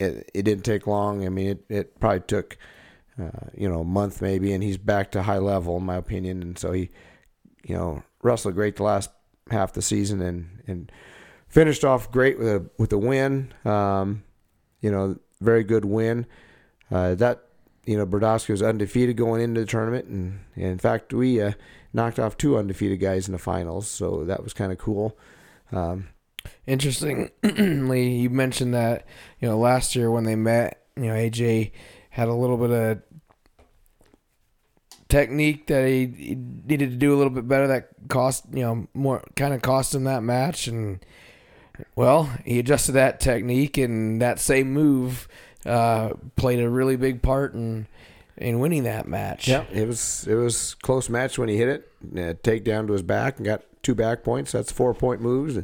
it, it didn't take long. I mean, it it probably took. you know, a month maybe, and he's back to high level in my opinion. And so he, you know, wrestled great the last half the season and and finished off great with a with a win. Um, you know, very good win. Uh, that you know, Brodowski was undefeated going into the tournament, and, and in fact, we uh, knocked off two undefeated guys in the finals, so that was kind of cool. Um, Interestingly, you mentioned that you know last year when they met, you know AJ had a little bit of technique that he, he needed to do a little bit better. That cost you know more kind of cost him that match, and well, he adjusted that technique, and that same move uh, played a really big part in in winning that match. Yeah, it was it was close match when he hit it. Takedown to his back and got two back points. That's four point moves,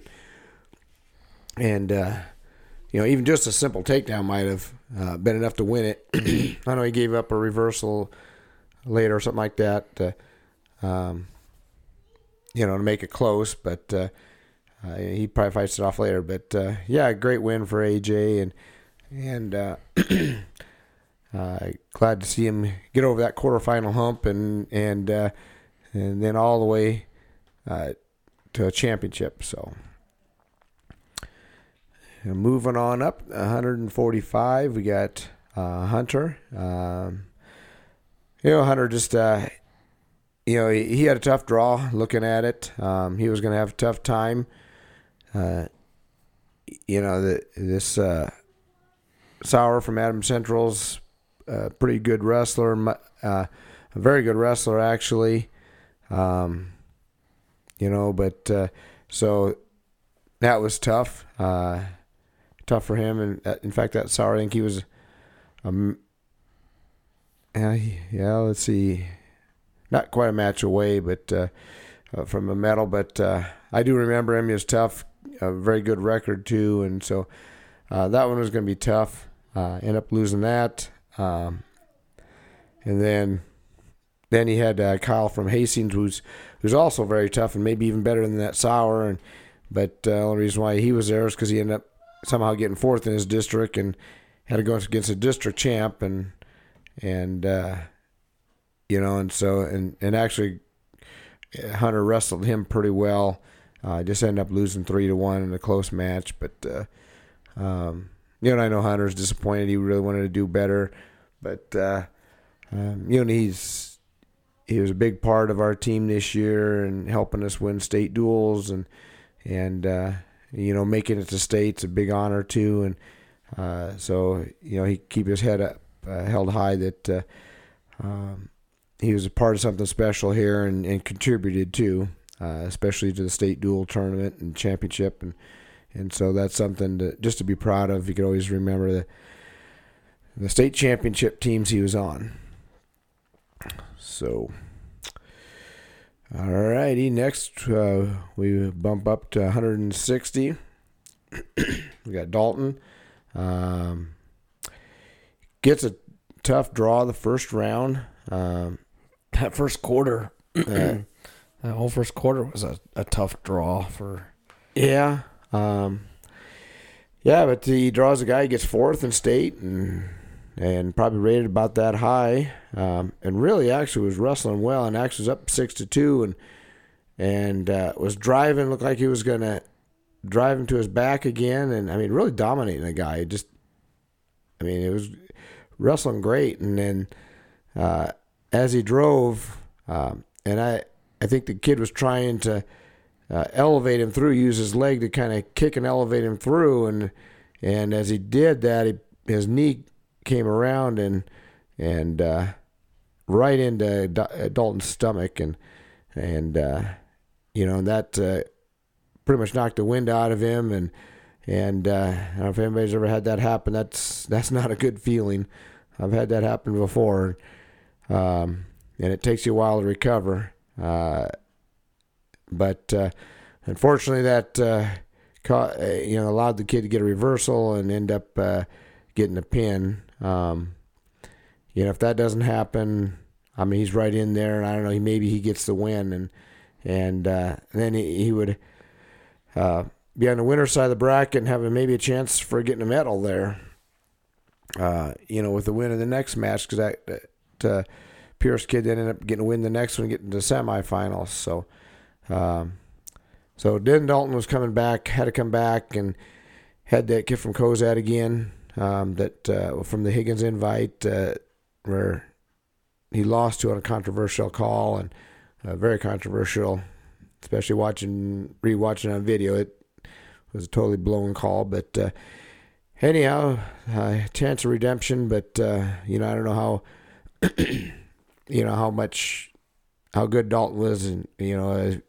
and, uh, you know even just a simple takedown might have uh, been enough to win it. I know he gave up a reversal later or something like that. Um, you know to make it close, but uh, uh, he probably fights it off later. But uh, yeah, great win for AJ and and. Uh, glad to see him get over that quarterfinal hump and and and then all the way to a championship. So moving on up, 145, we got uh, Hunter. Um, you know, Hunter just uh, you know he, he, had a tough draw. Looking at it, um, he was going to have a tough time. Uh, you know, the, this Sauer from Adams Central's a pretty good wrestler, uh, a very good wrestler actually. Um, you know, but uh, so that was tough, uh, tough for him. And uh, in fact, that Sauer, I think he was, um, yeah, yeah. Let's see, not quite a match away, but uh, uh, from a medal. But I do remember him. He was tough, a very good record too, and so that one was going to be tough. end up losing that. Um, and then then he had uh, Kyle from Hastings, who's who's also very tough and maybe even better than that Sauer. And but uh, the only reason why he was there is because he ended up somehow getting fourth in his district and had to go against a district champ and and uh, you know and so and and actually uh, Hunter wrestled him pretty well. Uh, just ended up losing three to one in a close match, but uh, um, you know, I know Hunter's disappointed. He really wanted to do better, but uh, um, you know, he's he was a big part of our team this year and helping us win state duels and and uh, you know making it to states a big honor too. And uh, so you know he keep his head up, uh, held high that uh, um, he was a part of something special here and, and contributed too, uh, especially to the state dual tournament and championship and and so that's something to just to be proud of. You could always remember the the state championship teams he was on. So, all righty. Next, uh, we bump up to 160. we got Dalton. Um, gets a tough draw the first round. Um, that first quarter, uh, that whole first quarter was a, a tough draw for. Yeah, um, yeah, but he draws a guy, he gets fourth in state, and and probably rated about that high. Um, and really, actually, was wrestling well, and actually was up six to two, and and uh, was driving. Looked like he was gonna drive him to his back again, and I mean, really dominating the guy. Just, I mean, it was wrestling great, and then uh, as he drove, um, and I I think the kid was trying to uh, elevate him through, use his leg to kind of kick and elevate him through, and and as he did that, he, his knee came around and and uh, right into Dalton's stomach, and and uh, you know that uh, pretty much knocked the wind out of him, and and uh, I don't know if anybody's ever had that happen. That's that's not a good feeling. I've had that happen before, um, and it takes you a while to recover. Uh, but uh, unfortunately, that caught, you know allowed the kid to get a reversal and end up getting a pin. Um, you know, if that doesn't happen, I mean, he's right in there, and I don't know. Maybe he gets the win, and and uh, then he, he would uh, be on the winner side of the bracket and having maybe a chance for getting a medal there. you know, with the win of the next match, because that. Pierce kid ended up getting a win the next one, getting to the semifinals. So, um, so Den Dalton was coming back, had to come back, and had that kid from Cozad again. Um, that uh, from the Higgins invite, uh, where he lost to on a controversial call and uh, very controversial, especially watching rewatching on video. It was a totally blown call, but uh, anyhow, uh, chance of redemption. But uh, you know, I don't know how you know how much how good Dalton was, and you know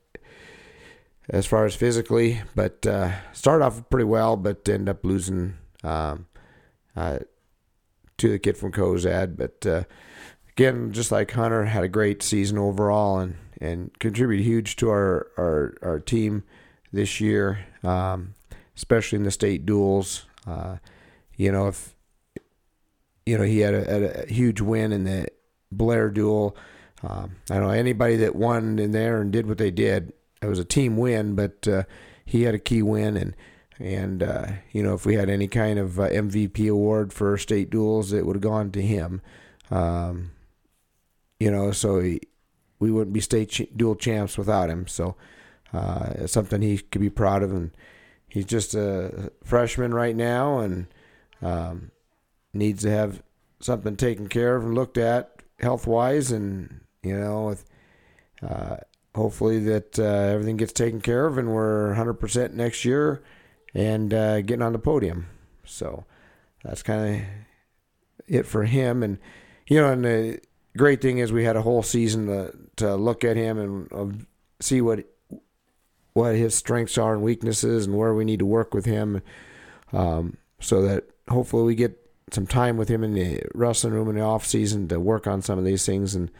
as, far as physically, but uh, started off pretty well, but ended up losing um, uh, to the kid from Cozad. But uh, again, just like Hunter, had a great season overall, and and contributed huge to our our, our team this year, um, especially in the state duels. Uh, you know if you know he had a, had a huge win in the Blair duel. Um, I don't know anybody that won in there and did what they did. It was a team win, but uh, he had a key win, and and uh, you know if we had any kind of uh, MVP award for state duels, it would have gone to him. Um, you know, so he, we wouldn't be state ch- dual champs without him. So uh, it's something he could be proud of, and he's just a freshman right now, and um, needs to have something taken care of and looked at health wise, and you know, with uh, hopefully that uh, everything gets taken care of and we're 100% next year and uh, getting on the podium. So that's kind of it for him, and you know, and the great thing is we had a whole season to to look at him and uh, see what what his strengths are and weaknesses and where we need to work with him, um, so that hopefully we get some time with him in the wrestling room in the off season to work on some of these things and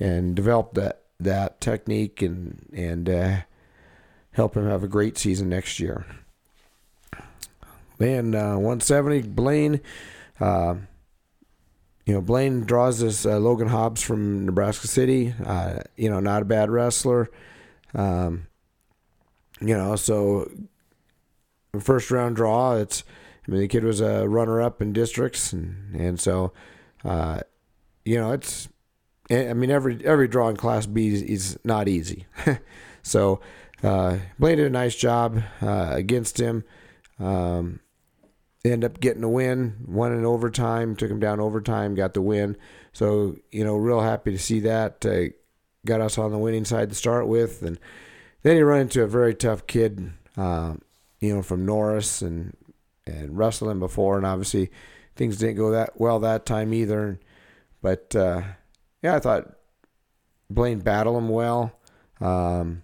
and develop that that technique and and uh, help him have a great season next year. Then uh, 170 Blaine, uh, you know Blaine draws this uh, Logan Hobbs from Nebraska City. Uh, you know, not a bad wrestler. Um, you know, so first round draw. It's I mean the kid was a runner up in districts, and and so uh, you know it's I mean, every every draw in Class B is, is not easy. so uh, Blaine did a nice job against him. Um, ended up getting a win, won in overtime, took him down overtime, got the win. So you know, real happy to see that. Uh, got us on the winning side to start with, and then he run into a very tough kid, uh, you know, from Norris and and wrestling before, and obviously things didn't go that well that time either. But uh, yeah, I thought Blaine battled him well. Um,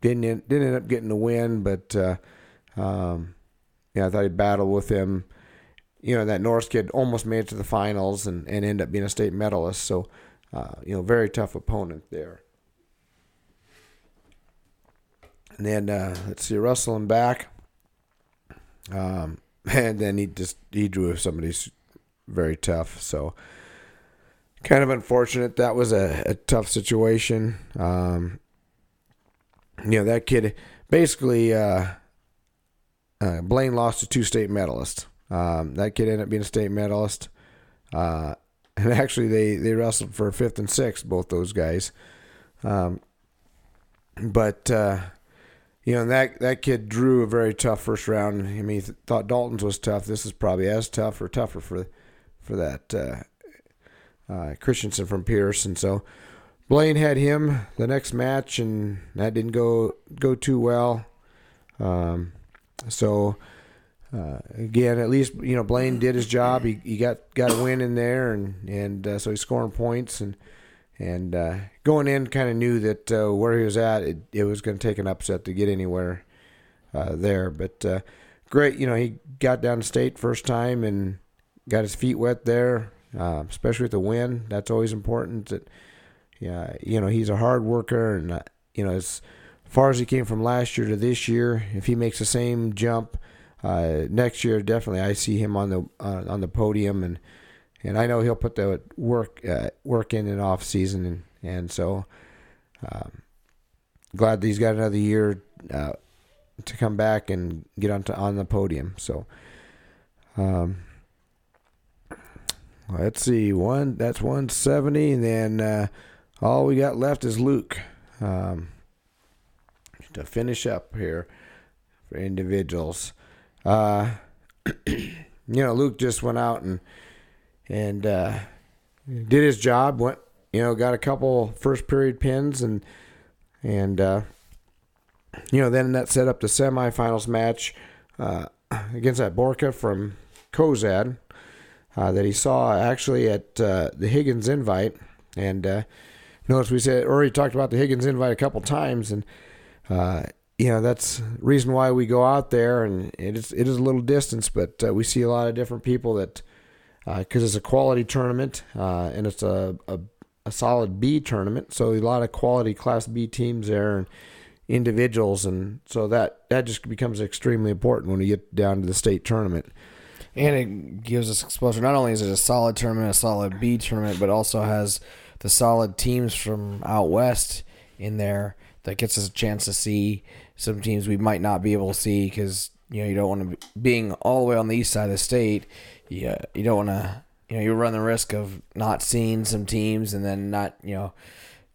didn't didn't end up getting the win, but uh, um, yeah, I thought he battled with him. You know, that Norris kid almost made it to the finals and, and ended up being a state medalist. So, uh, you know, very tough opponent there. And then uh, let's see, wrestling back. Um, and then he just he drew somebody's very tough. So kind of unfortunate. That was a, a tough situation. Um, you know, that kid basically, uh, uh, Blaine lost to two state medalists. Um, that kid ended up being a state medalist. Uh, and actually, they, they wrestled for fifth and sixth, both those guys. Um, but, uh, you know, that, that kid drew a very tough first round. I mean, he thought Dalton's was tough. This is probably as tough or tougher for, for that, uh, uh, Christensen from Pierce, and so Blaine had him the next match, and that didn't go go too well. Um, so uh, again, at least you know Blaine did his job. He, he got got a win in there, and and uh, so he's scoring points and and uh, going in, kind of knew that uh, where he was at, it, it was going to take an upset to get anywhere uh, there. But uh, great, you know, he got down to state first time and got his feet wet there especially with the win. That's always important. That yeah, you know he's a hard worker, and you know as far as he came from last year to this year, if he makes the same jump uh, next year, definitely I see him on the uh, on the podium, and and I know he'll put the work uh, work in and off season, and and so um, glad that he's got another year uh, to come back and get on to, on the podium. So. Um, let's see, one that's 170, and then uh, all we got left is Luke um, to finish up here for individuals. Uh, you know, Luke just went out and and uh, did his job. Went, you know, got a couple first period pins, and and uh, you know, then that set up the semifinals match uh, against that Borka from Cozad uh, that he saw actually at uh, the Higgins invite. And notice we said already talked about the Higgins invite a couple times, and uh, you know that's reason why we go out there, and it is it is a little distance, but uh, we see a lot of different people that because it's a quality tournament uh, and it's a, a a solid B tournament, so a lot of quality Class B teams there and individuals, and so that that just becomes extremely important when we get down to the state tournament. And it gives us exposure. Not only is it a solid tournament, a solid B tournament, but also has the solid teams from out west in there that gets us a chance to see some teams we might not be able to see because you know you don't want to be, being all the way on the east side of the state. Yeah, you don't want to. You know, you run the risk of not seeing some teams and then not you know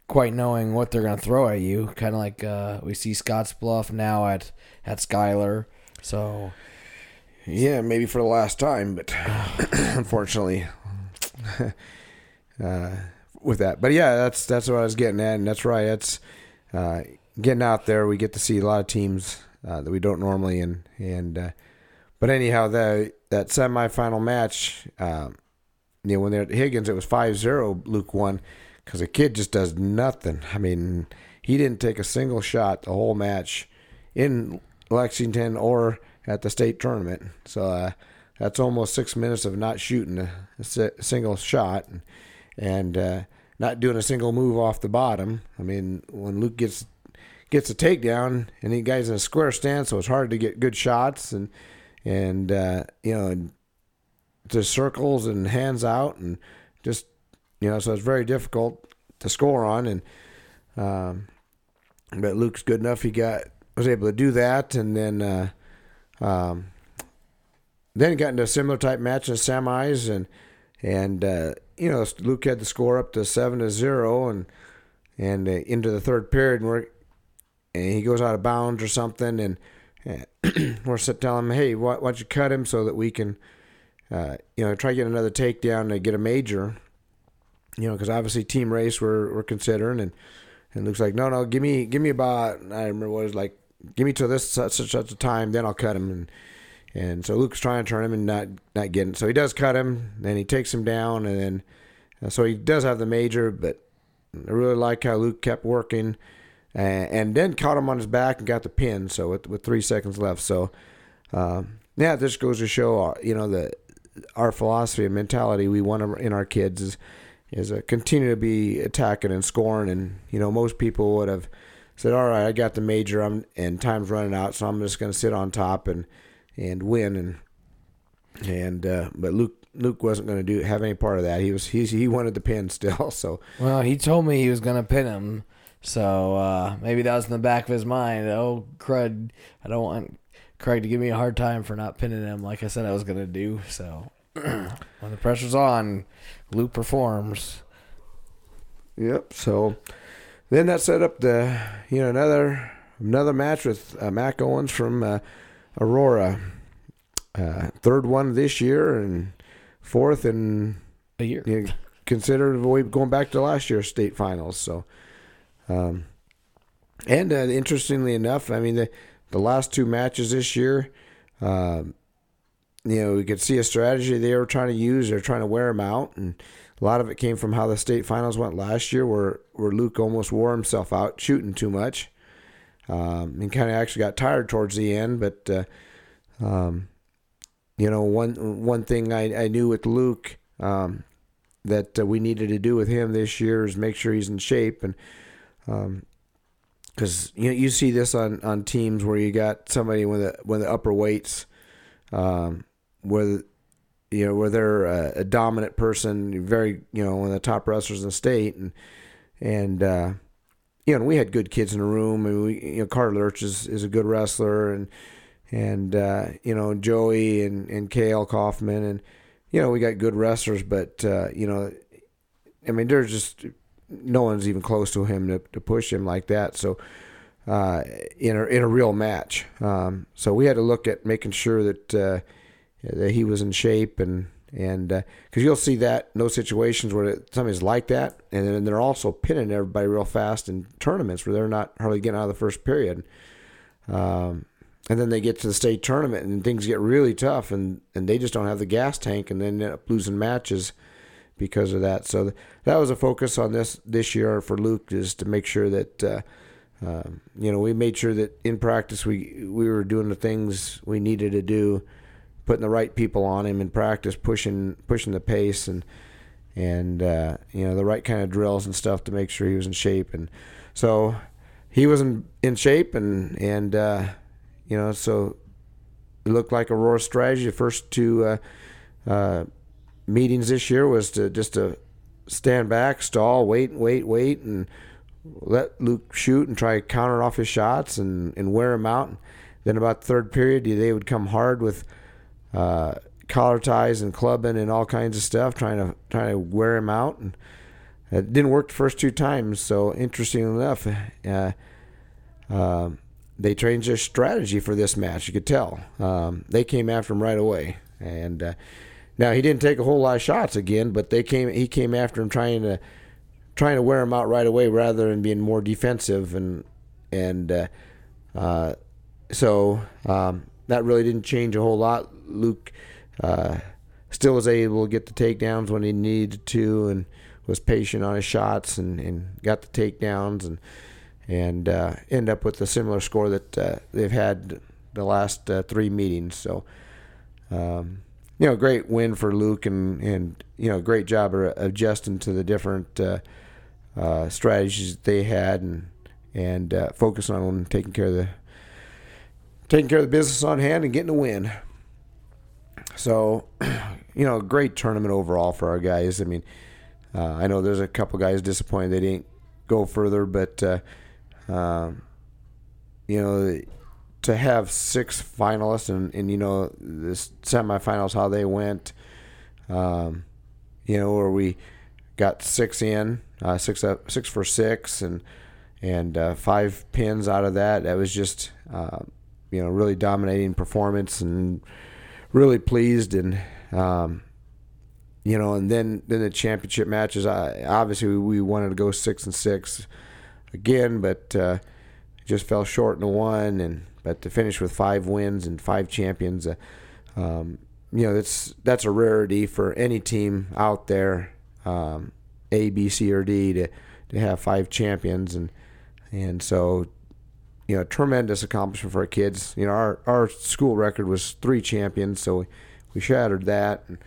quite knowing what they're going to throw at you. Kind of like uh, we see Scotts Bluff now at at Schuyler. So yeah, maybe for the last time, but unfortunately, uh, with that. But yeah, that's that's what I was getting at, and that's right. That's uh, getting out there. We get to see a lot of teams uh, that we don't normally, and and uh, but anyhow, the that semifinal match, um, you know, when they're at Higgins, it was 5-0, Luke won because the kid just does nothing. I mean, he didn't take a single shot the whole match in Lexington or at the state tournament. So uh, that's almost six minutes of not shooting a, a single shot and, and uh, not doing a single move off the bottom. I mean, when Luke gets gets a takedown and he guy's in a square stance, so it's hard to get good shots and and uh, you know just circles and hands out and just you know so it's very difficult to score on and um, but Luke's good enough he got was able to do that and then uh, um, then got into a similar type match in the semis and and uh, you know Luke had the score up to seven to zero and and uh, into the third period and, we're, and he goes out of bounds or something and we're telling him hey why, why don't you cut him so that we can uh, you know try to get another takedown to get a major? You know because obviously team race we're, we're considering and and Luke's like no no give me give me about I remember what it was like give me to this such such, such a time then I'll cut him. And and so Luke's trying to turn him and not not getting. So he does cut him, then he takes him down, and then uh, so he does have the major. But I really like how Luke kept working, and, and then caught him on his back and got the pin. So with with three seconds left, so um, yeah, this goes to show uh, you know the our philosophy and mentality we want in our kids is is uh, continue to be attacking and scoring. And you know most people would have said, all right, I got the major, I'm and time's running out, so I'm just going to sit on top and and win and and uh, but Luke Luke wasn't going to do have any part of that. He was he he wanted the pin still. So well, he told me he was going to pin him. So uh, maybe that was in the back of his mind. Oh crud! I don't want Craig to give me a hard time for not pinning him, like I said I was going to do. So when the pressure's on, Luke performs. Yep. So then that set up the you know another another match with uh, Mac Owens from. Uh, Aurora. Uh, third one this year and fourth in a year. You know, considered going back to last year's state finals. So, um, and uh, interestingly enough, I mean the the last two matches this year, um, you know, we could see a strategy they were trying to use. They're trying to wear them out, and a lot of it came from how the state finals went last year, where where Luke almost wore himself out shooting too much um, and kind of actually got tired towards the end. But uh, um, you know, one one thing I, I knew with Luke um, that uh, we needed to do with him this year is make sure he's in shape, and because um, you know, you see this on, on teams where you got somebody with the with the upper weights, um, where you know where they're a, a, dominant person, very you know one of the top wrestlers in the state, and and uh, you know, we had good kids in the room. and we, you know, Carter Lurch is, is a good wrestler, and and uh, you know Joey and and Kale Kaufman, and you know we got good wrestlers, but uh, you know, I mean, there's just no one's even close to him to, to push him like that. So uh, in a in a real match, um, so we had to look at making sure that uh, that he was in shape and and because uh, you'll see that in those situations where somebody's like that, and then they're also pinning everybody real fast in tournaments where they're not hardly getting out of the first period. Um, and then they get to the state tournament and things get really tough, and, and they just don't have the gas tank, and then end up losing matches because of that. So th- that was a focus on this this year for Luke is to make sure that uh, um, you know we made sure that in practice we we were doing the things we needed to do, putting the right people on him in practice, pushing pushing the pace and and uh, you know the right kind of drills and stuff to make sure he was in shape. And so he was in, in shape and and uh, you know so it looked like Aurora's strategy. The first two uh, uh, meetings this year was to just to stand back, stall, wait, wait, wait, and let Luke shoot and try to counter off his shots and, and wear him out. Then about the third period, they would come hard with uh, collar ties and clubbing and all kinds of stuff, trying to trying to wear him out. And it didn't work the first two times. So interesting enough, uh, uh, they changed their strategy for this match. You could tell um, they came after him right away, and uh, now he didn't take a whole lot of shots again, but they came. He came after him trying to trying to wear him out right away rather than being more defensive and and uh, uh, so um, that really didn't change a whole lot. Luke uh, still was able to get the takedowns when he needed to and was patient on his shots and, and got the takedowns and and uh, end up with a similar score that uh, they've had the last uh, three meetings. So, um, you know, great win for Luke and and you know, great job of adjusting to the different uh, uh, strategies they had and and uh, focusing on taking care of the taking care of the business on hand and getting a win. So, you know, great tournament overall for our guys. I mean, I know there's a couple guys disappointed they didn't go further, but um, you know, to have six finalists and, and you know this semifinals how they went, um, you know, where we got six in, uh, six up, six for six, and and uh, five pins out of that. That was just uh, you know really dominating performance and really pleased and. Um, you know, and then then the championship matches. I, obviously, we wanted to go six and six again, but uh, just fell short in the one. And but to finish with five wins and five champions, uh, um, you know, that's that's a rarity for any team out there, um, A, B, C, or D, to to have five champions, and and so. You know, tremendous accomplishment for our kids. You know, our, our school record was three champions, so we, we shattered that. And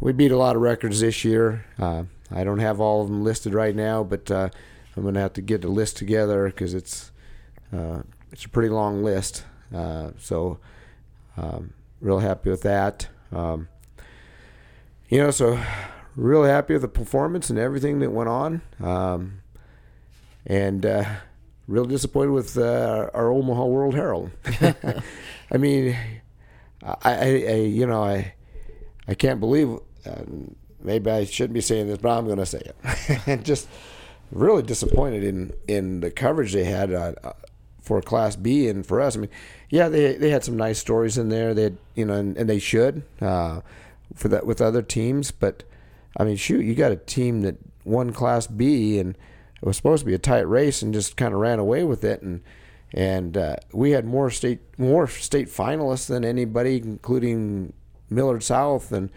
we beat a lot of records this year. Uh, I don't have all of them listed right now, but uh, I'm gonna have to get the list together because it's uh, it's a pretty long list. Uh, so um, real happy with that. Um, you know, so real happy with the performance and everything that went on. Um, and uh, real disappointed with uh, our Omaha World Herald. I mean, I, I, I, you know I I can't believe. Uh, maybe I shouldn't be saying this, but I'm going to say it. and Just really disappointed in in the coverage they had uh, for Class B and for us. I mean, yeah, they they had some nice stories in there. They had, you know, and, and they should uh, for that with other teams. But I mean, shoot, you got a team that won Class B and it was supposed to be a tight race and just kind of ran away with it and. And uh, we had more state more state finalists than anybody, including Millard South, and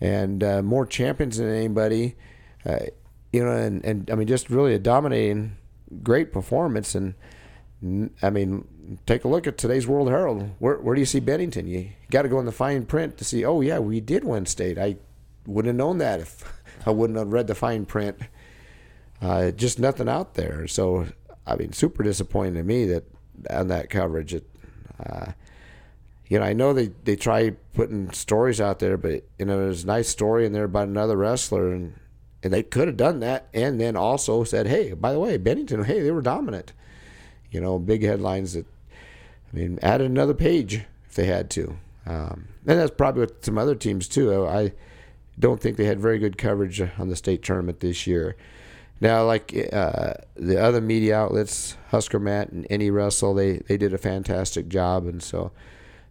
and uh, more champions than anybody. Uh, you know, and, and I mean, just really a dominating, great performance. And I mean, take a look at today's World Herald. Where, where do you see Bennington? You got to go in the fine print to see, oh, yeah, we did win state. I wouldn't have known that if I wouldn't have read the fine print. Uh, just nothing out there. So, I mean, super disappointing to me that on that coverage. It, uh, you know, I know they, they try putting stories out there, but, you know, there's a nice story in there about another wrestler, and and they could have done that and then also said, hey, by the way, Bennington, hey, they were dominant. You know, big headlines that, I mean, added another page if they had to. Um, and that's probably with some other teams too. I don't think they had very good coverage on the state tournament this year. Now, like uh, the other media outlets, Huskermat and Any Russell, they, they did a fantastic job, and so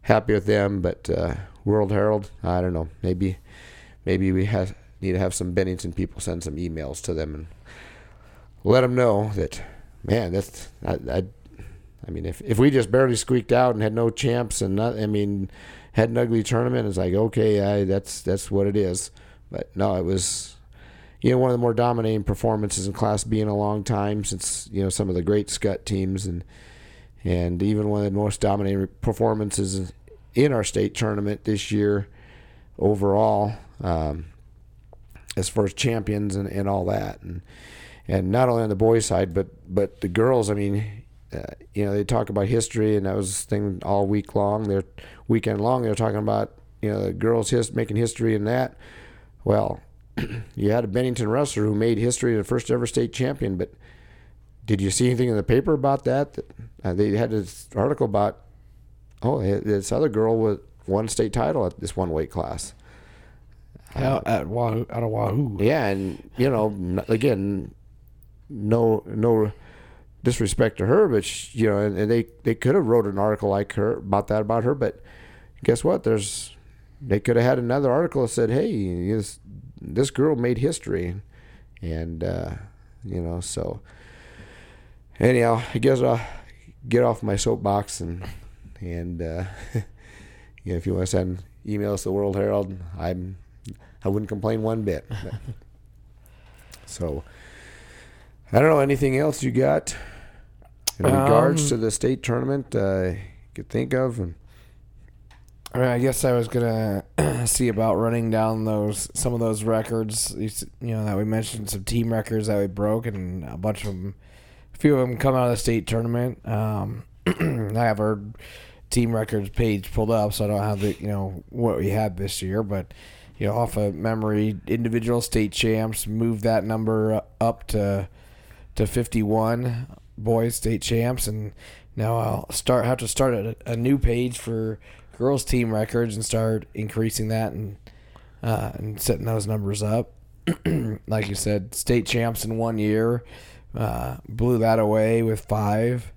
happy with them. But uh, World Herald, I don't know, maybe maybe we have need to have some Bennington people send some emails to them and let them know that, man, that's I, I, I mean, if if we just barely squeaked out and had no champs and not, I mean, had an ugly tournament, it's like okay, I, that's that's what it is. but no, it was you know one of the more dominating performances in Class B in a long time since you know some of the great Scott teams and and even one of the most dominating performances in our state tournament this year overall um, as far as champions and, and all that. And and not only on the boys side but but the girls I mean uh, you know they talk about history and that was thing all week long. They're weekend long they're talking about you know the girls his, making history and that. Well you had a Bennington wrestler who made history as the first ever state champion but did you see anything in the paper about that, uh, they had this article about oh this other girl with won state title at this one weight class Out at Wahoo, out of Wahoo. yeah, and you know, again, no no disrespect to her, but she, you know, and, and they they could have wrote an article like her about that about her, but guess what? There's they could have had another article that said, "Hey, this this girl made history," and uh, you know, so anyhow, I guess I'll get off my soapbox and and uh, you know, if you want to send emails to the World Herald, I'm I wouldn't complain one bit. So I don't know anything else you got in regards Um, to the state tournament uh, you could think of. And I, guess I was gonna see about running down those some of those records. You know that we mentioned some team records that we broke, and a bunch of them, a few of them come out of the state tournament. Um, I have our team records page pulled up, so I don't have the you know what we had this year, but you know off of memory, individual state champs moved that number up to to 51 boys state champs and now I'll start have to start a, a new page for girls team records and start increasing that and uh, and setting those numbers up. Like you said state champs in one year uh, blew that away with five.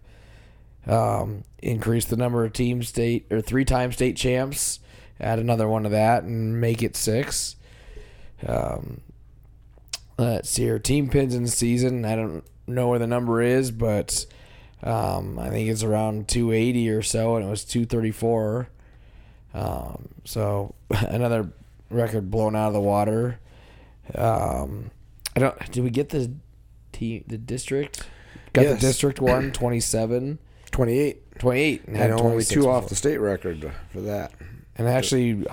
Um, increase the number of team state or three time state champs add another one to that and make it six. Um, let's see here. Team pins in season. I don't know where the number is but um, i think it's around 280 or so and it was 234 um, so another record blown out of the water. Um, i don't did we get the team the district? Got Yes. the district one 27 28, 28 and, and had only 26 two off the state record for that. and actually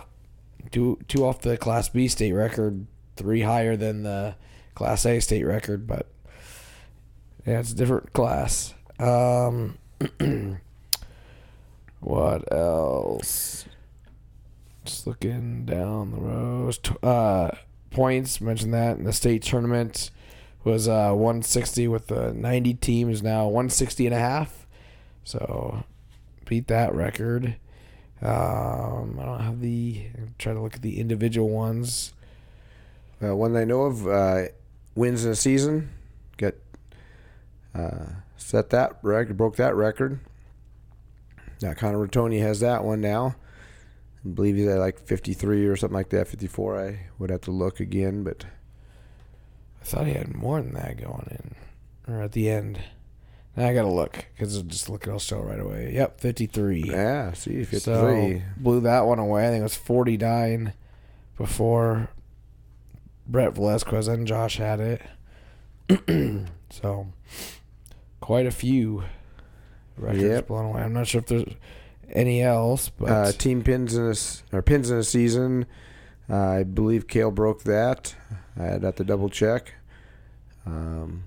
two two off the class b state record three higher than the class a state record but yeah it's a different class. Um what else just looking down the rows uh points mentioned that in the state tournament was uh 160 with the 90 teams now 160 and a half so beat that record um, I don't have the. I'm trying to look at the individual ones. Uh, one I know of uh, wins in a season. Got uh, set that record, broke that record. Now Connor Rotoni has that one now. I believe he's at like 53 or something like that. 54. I would have to look again, but I thought he had more than that going in, or at the end. Now I gotta look because just look, it'll show right away. Yep, 53. yeah, see 53. So blew that one away. I think it was 49 before Brett Velasquez and Josh had it. so quite a few records Yep. blown away. I'm not sure if there's any else, but uh, team pins in a or pins in a season. Uh, I believe Kale broke that. I'd have to double check. Um,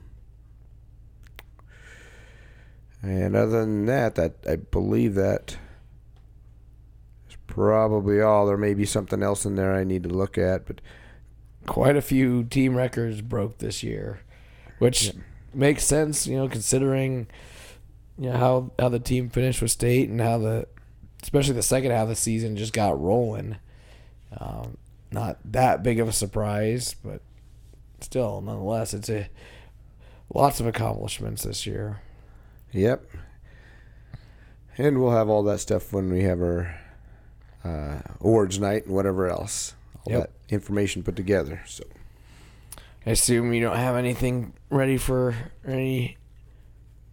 and other than that, that I believe that is probably all. There may be something else in there I need to look at, but quite a few team records broke this year, which Yep. makes sense, you know, considering you know how how the team finished with state and how the especially the second half of the season just got rolling. Um, not that big of a surprise, but still, nonetheless, it's a lots of accomplishments this year. Yep. And we'll have all that stuff when we have our uh, awards night and whatever else. All Yep. that information put together. So I assume you don't have anything ready for any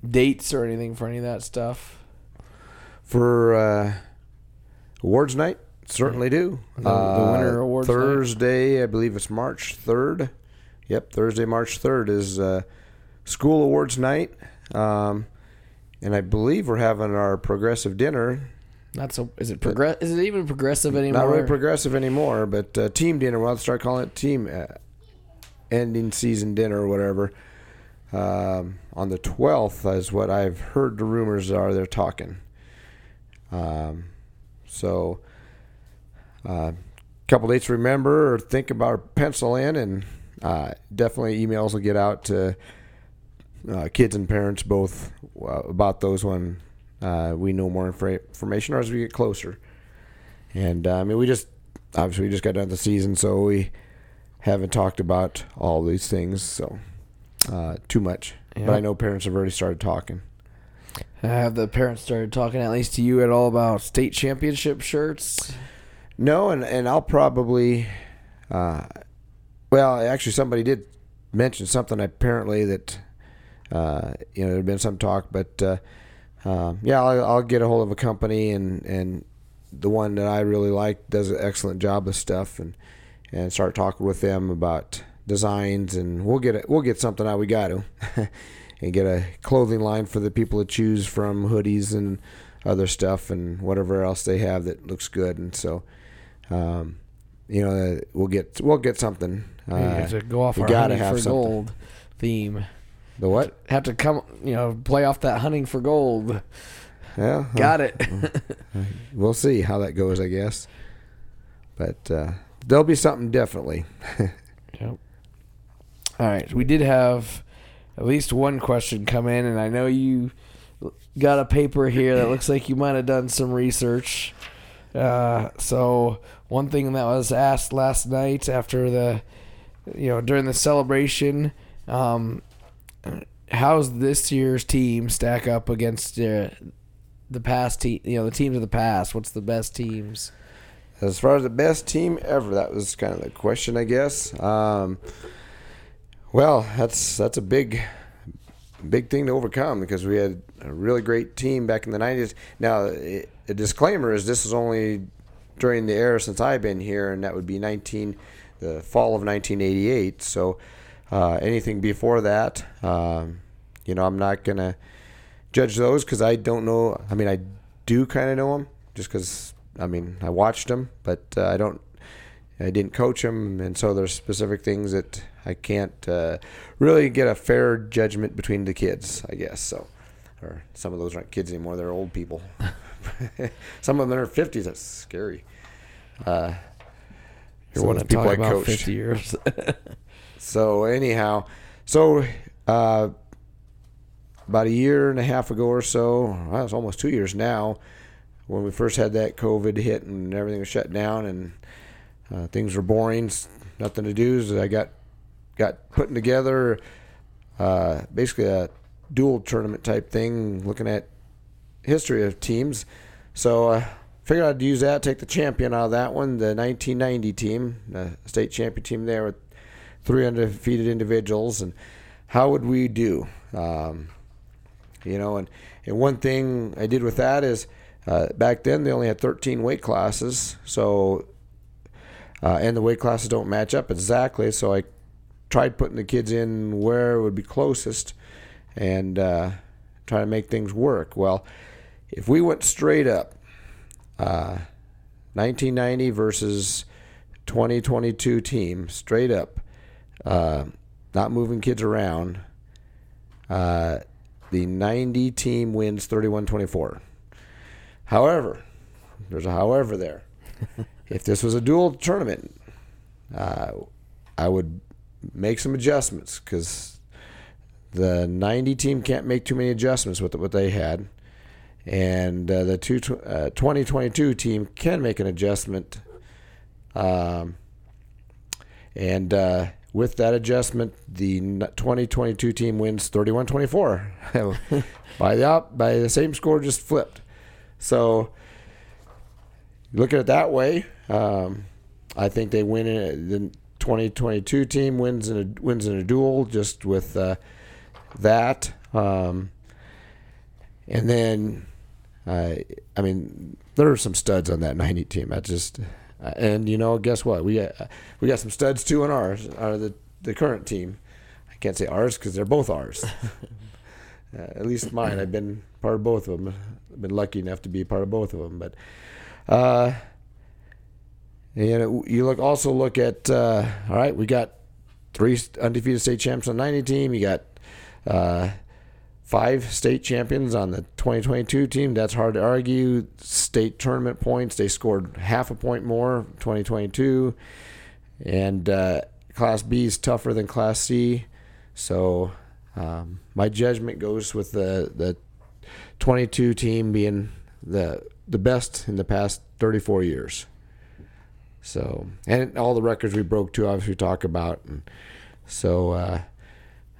dates or anything for any of that stuff. for uh, awards night, Certainly do. The- the winter awards night? Thursday, I believe it's March third. Yep, Thursday, March third is uh, school awards night, um, and I believe we're having our progressive dinner. Not so. Is it progress? Is it even progressive anymore? Not really progressive anymore, but uh, team dinner. We'll have to start calling it team uh, ending season dinner or whatever. Um, on the twelfth is what I've heard. The rumors are they're talking. Um, so, a uh, couple dates to remember or think about pencil in, and uh, definitely emails will get out to uh, kids and parents both uh, about those when uh, we know more infor- information or as we get closer. And uh, I mean, we just obviously we just got done the season, so we haven't talked about all these things so uh, too much. But I know parents have already started talking. Have the parents started talking at least to you at all about state championship shirts? No, and and I'll probably, uh, well, actually, somebody did mention something apparently that, uh, you know, there had been some talk, but uh, um, yeah, I'll, I'll get a hold of a company and and the one that I really like does an excellent job of stuff and and start talking with them about designs and we'll get it we'll get something out we got to and get a clothing line for the people to choose from hoodies and other stuff and whatever else they have that looks good and so um, you know we'll get we'll get something uh, to go off we our gotta have something. gold theme. the what Have to come, you know, play off that hunting for gold. yeah Got it. we'll see how that goes I guess but uh, there'll be something definitely. All right. We did have at least one question come in, and I know you got a paper here that looks like you might have done some research. Uh, so one thing that was asked last night after the, you know, during the celebration, um, how's this year's team stack up against uh, the past team? You know, the teams of the past. What's the best teams? As far as the best team ever, that was kind of the question, I guess. Um, well, that's that's a big, big thing to overcome because we had a really great team back in the '90s. Now, a disclaimer is this is only during the era since I've been here, and that would be 19, the fall of 1988. So, uh, anything before that, um, you know, I'm not gonna judge those because I don't know. I mean, I do kind of know them just because I mean I watched them, but uh, I don't. I didn't coach them, and so there's specific things that I can't uh, really get a fair judgment between the kids. I guess so, or some of those aren't kids anymore; they're old people. some of them are in their fifties. That's scary. Uh, You some one of the talk I coached. fifty years? So anyhow, so uh, about a year and a half ago or so, well, it's almost two years now, when we first had that COVID hit and everything was shut down and uh, things were boring, nothing to do. So I got got putting together uh, basically a dual tournament type thing, looking at history of teams. So uh, figured I'd use that, take the champion out of that one, the 1990 team, the state champion team there with three undefeated individuals, and how would we do? Um, you know, and, and one thing I did with that is uh, back then they only had 13 weight classes, so uh, and the weight classes don't match up exactly. So I tried putting the kids in where it would be closest, and uh, try to make things work. Well, if we went straight up, uh, 1990 versus 2022 team, straight up, uh, not moving kids around. Uh, the 90 team wins 31 24. However, there's a however there. if this was a dual tournament, uh, I would make some adjustments because the 90 team can't make too many adjustments with what they had. And uh, the two, uh, 2022 team can make an adjustment. Um, and uh, with that adjustment, the 2022 team wins 31-24 by the op- by the same score, just flipped. So look at it that way. Um, I think they win. In a, the 2022 team wins in a wins in a duel just with uh, that, um, and then I I mean, there are some studs on that '90 team. I just uh, and you know, guess what? We got we got some studs too in ours. Are the the current team? I can't say ours because they're both ours. uh, at least mine. I've been part of both of them. I've been lucky enough to be part of both of them. But uh, you you look also look at uh, all right. We got three undefeated state champs on the '90 team. You got uh, five state champions on the 2022 team. That's hard to argue. State tournament points, they scored half a point more 2022. And uh, Class B is tougher than Class C. So um, my judgment goes with the, the 22 team being the, the best in the past 34 years. So, and all the records we broke too, obviously, talk about. And so, uh,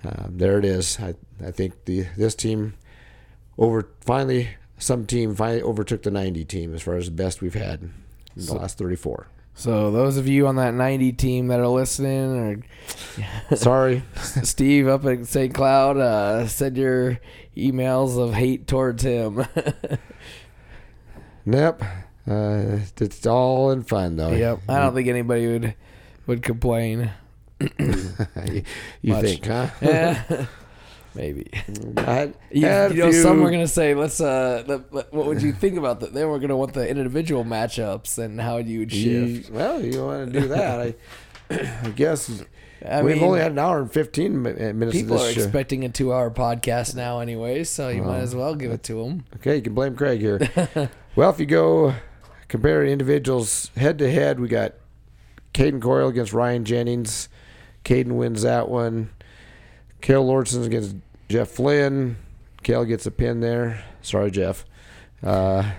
um, there it is. I, I think the this team over finally some team finally overtook the 90 team as far as the best we've had in the So- last 34. So those of you on that 90 team that are listening, or Sorry. Steve up at St. Cloud, uh, send your emails of hate towards him. Yep. Uh, it's all in fun though. yep. I don't think anybody would would complain. you you think, huh? Yeah. Maybe. I You, you know, some were gonna say, "Let's." Uh, let, let- what would you think about that? They were gonna want the individual matchups and how you would you- shift. well, you want to do that? I, I guess I we've mean, only had an hour and 15 minutes people are show. expecting a two-hour podcast now, anyway. So you might as well give it to them. Okay, you can blame Craig here. well, if you go compare individuals head to head, we got Caden Coyle against Ryan Jennings. Caden wins that one. Kale Lordson against Jeff Flynn. Kale gets a pin there. Sorry, Jeff. Uh,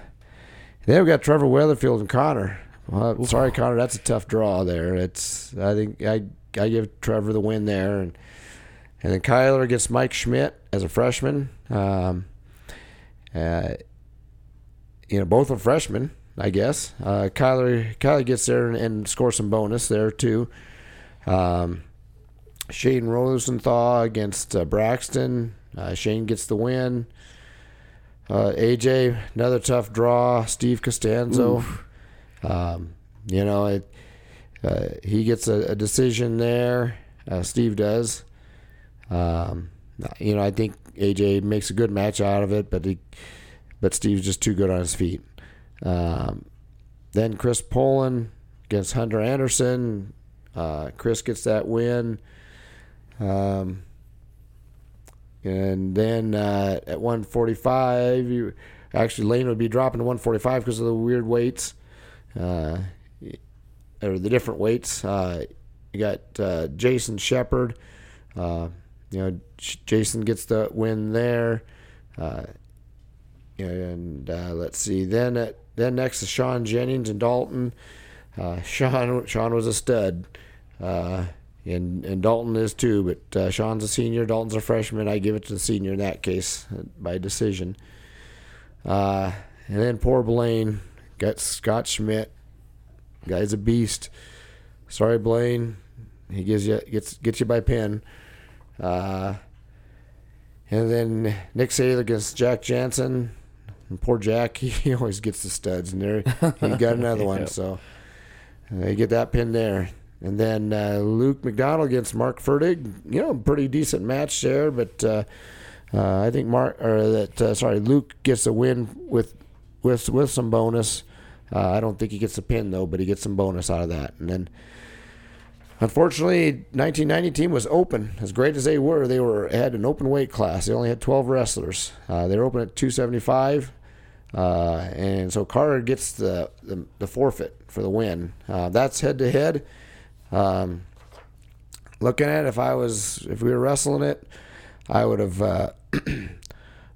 then we got Trevor Weatherfield and Connor. Well, sorry, Connor. That's a tough draw there. It's I think I I give Trevor the win there, and and then Kyler against Mike Schmidt as a freshman. Um, uh, you know, both are freshmen, I guess. Uh, Kyler Kyler gets there and, and scores some bonus there too. Um, Shane Rosenthal against uh, Braxton. Uh, Shane gets the win. Uh, AJ, another tough draw. Steve Costanzo. Um, you know, it, uh, he gets a, a decision there. Uh, Steve does. Um, you know, I think AJ makes a good match out of it, but he, but Steve's just too good on his feet. Um, then Chris Poland against Hunter Anderson. Uh, Chris gets that win. Um, and then uh, at 145, you, actually Lane would be dropping to 145 because of the weird weights, uh, or the different weights. Uh, you got uh, Jason Shepard. Uh, you know, Jason gets the win there. Uh, and let's see. Then at, then next is Sean Jennings and Dalton. Uh, Sean Sean was a stud, uh, and and Dalton is too. But uh, Sean's a senior, Dalton's a freshman. I give it to the senior in that case uh, by decision. Uh, and then poor Blaine got Scott Schmidt. Guy's a beast. Sorry, Blaine. He gives you gets gets you by pin. Uh, and then Nick Saylor against Jack Jansen. And poor Jack, he always gets the studs, and there he got another one. Yep. So they get that pin there. And then uh, Luke McDonald against Mark Fertig. You know, pretty decent match there, but uh, uh, I think Mark or that uh, sorry Luke gets a win with with with some bonus. Uh, I don't think he gets a pin though, but he gets some bonus out of that. And then, unfortunately, 1990 team was open. As great as they were, they were had an open weight class. They only had 12 wrestlers. Uh, they were open at 275, uh, and so Carter gets the, the the forfeit for the win. Uh, that's head to head. Looking at it, if I was if we were wrestling it, I would have uh,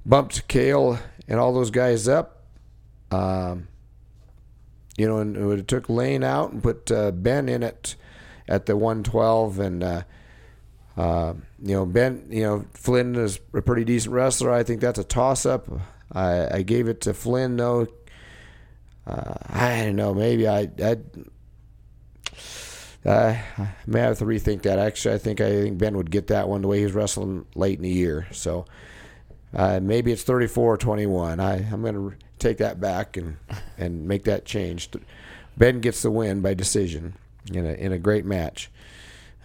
bumped Kale and all those guys up. Um, you know, and it would have took Lane out and put uh, Ben in it at the 112. And, uh, uh, you know, Ben, you know, Flynn is a pretty decent wrestler. I think that's a toss up. I, I gave it to Flynn, though. Uh, I don't know. Maybe I, I, I may have to rethink that. Actually, I think I think Ben would get that one the way he's wrestling late in the year. So uh, maybe it's 34 21. I, I'm going to take that back and and make that change. Ben gets the win by decision in a in a great match.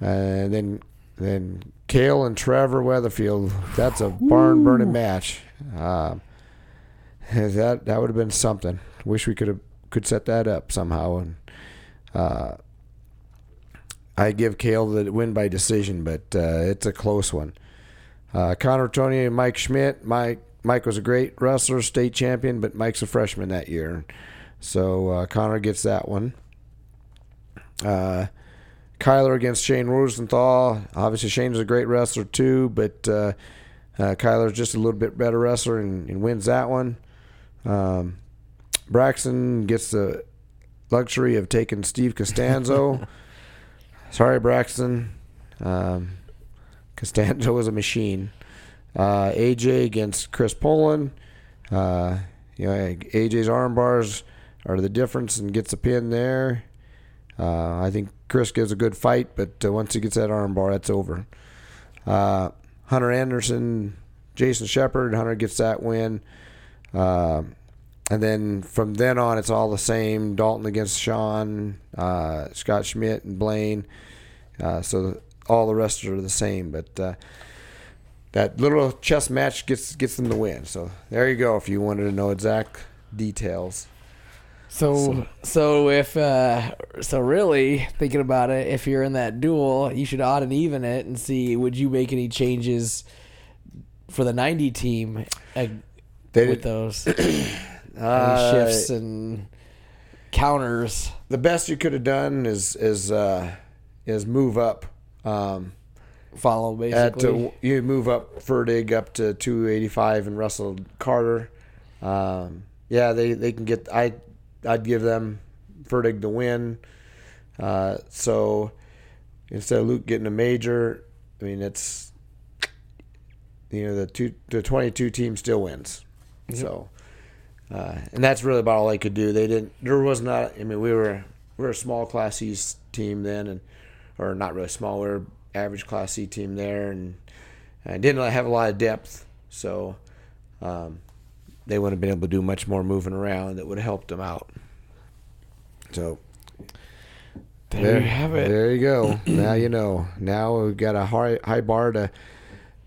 Uh, and then then Kale and Trevor Weatherfield. That's a barn burning match. Uh, that that would have been something. Wish we could have could set that up somehow. And uh, I give Kale the win by decision, but uh, it's a close one. Uh, Connor Tony and Mike Schmidt. Mike Mike was a great wrestler, state champion, but Mike's a freshman that year, so uh, Connor gets that one. Uh, Kyler against Shane Rosenthal. Obviously, Shane's a great wrestler too, but uh, uh, Kyler's just a little bit better wrestler and, and wins that one. Um, Braxton gets the luxury of taking Steve Costanzo. Sorry, Braxton. Um, Costanzo was a machine. Uh, AJ against Chris Poland. Uh, you know, AJ's arm bars are the difference and gets a pin there. Uh, I think Chris gives a good fight, but uh, once he gets that arm bar, that's over. Uh, Hunter Anderson, Jason Shepard. Hunter gets that win. Uh, and then from then on, it's all the same. Dalton against Sean, uh, Scott Schmidt and Blaine. Uh, so all the rest are the same, but uh, that little chess match gets gets them the win. So there you go. If you wanted to know exact details. So, so, so if uh, so, really thinking about it, if you're in that duel, you should odd and even it and see would you make any changes for the '90 team they with did, those uh, shifts and counters. The best you could have done is is uh, is move up. Um, Follow basically. At, you move up Fertig up to 285 and Russell Carter. Um, yeah, they, they can get. I I'd give them Fertig the win. Uh, so instead of Luke getting a major, I mean it's you know the two the 22 team still wins. Mm-hmm. So uh, and that's really about all they could do. They didn't. There was not. I mean, we were we were a small Class C team then, and or not really small. We were average Class C team there, and I didn't really have a lot of depth, so um, they wouldn't have been able to do much more moving around that would have helped them out. So there, there you have it. There you go. now you know. Now we've got a high high bar to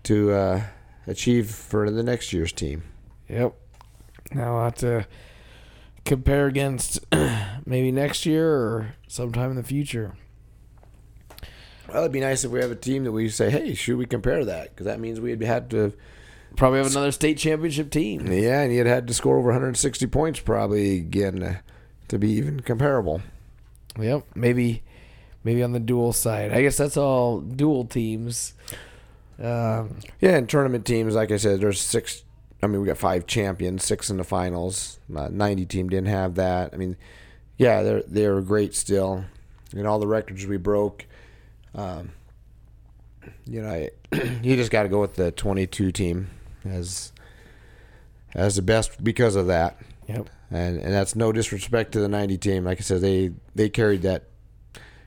to uh, achieve for the next year's team. Yep. Now I'll have to compare against maybe next year or sometime in the future. Well, it'd be nice if we have a team that we say, "Hey, should we compare that?" Because that means we'd had to probably have another state championship team. Yeah, and you'd had to score over 160 points probably again to, to be even comparable. Yep, maybe maybe on the dual side. I guess that's all dual teams. Um, yeah, and tournament teams, like I said, there's six. I mean, we got five champions, six in the finals. Uh, 90 team didn't have that. I mean, yeah, they're they're great still, and all the records we broke. Um, you know, you just got to go with the 22 team as as the best because of that. Yep. And and that's no disrespect to the 90 team. Like I said, they they carried that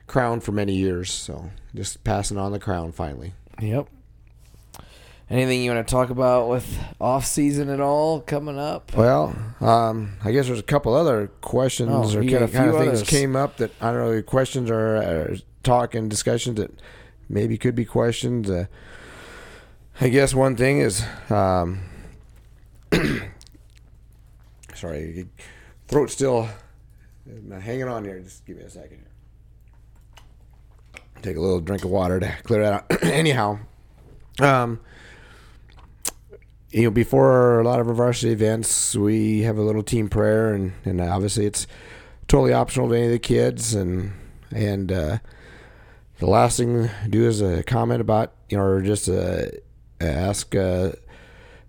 crown for many years. So just passing on the crown finally. Yep. Anything you want to talk about with off season at all coming up? Well, um, I guess there's a couple other questions oh, or kind kind of things came up that I don't know. Questions or, or talk and discussions that maybe could be questions. Uh, I guess one thing is, um, sorry, throat still hanging on here. Just give me a second here. Take a little drink of water to clear that out. Anyhow, um, you know, before a lot of our varsity events, we have a little team prayer, and, and obviously it's totally optional to any of the kids, and and uh, the last thing to do is a comment about, you know, or just uh, ask uh,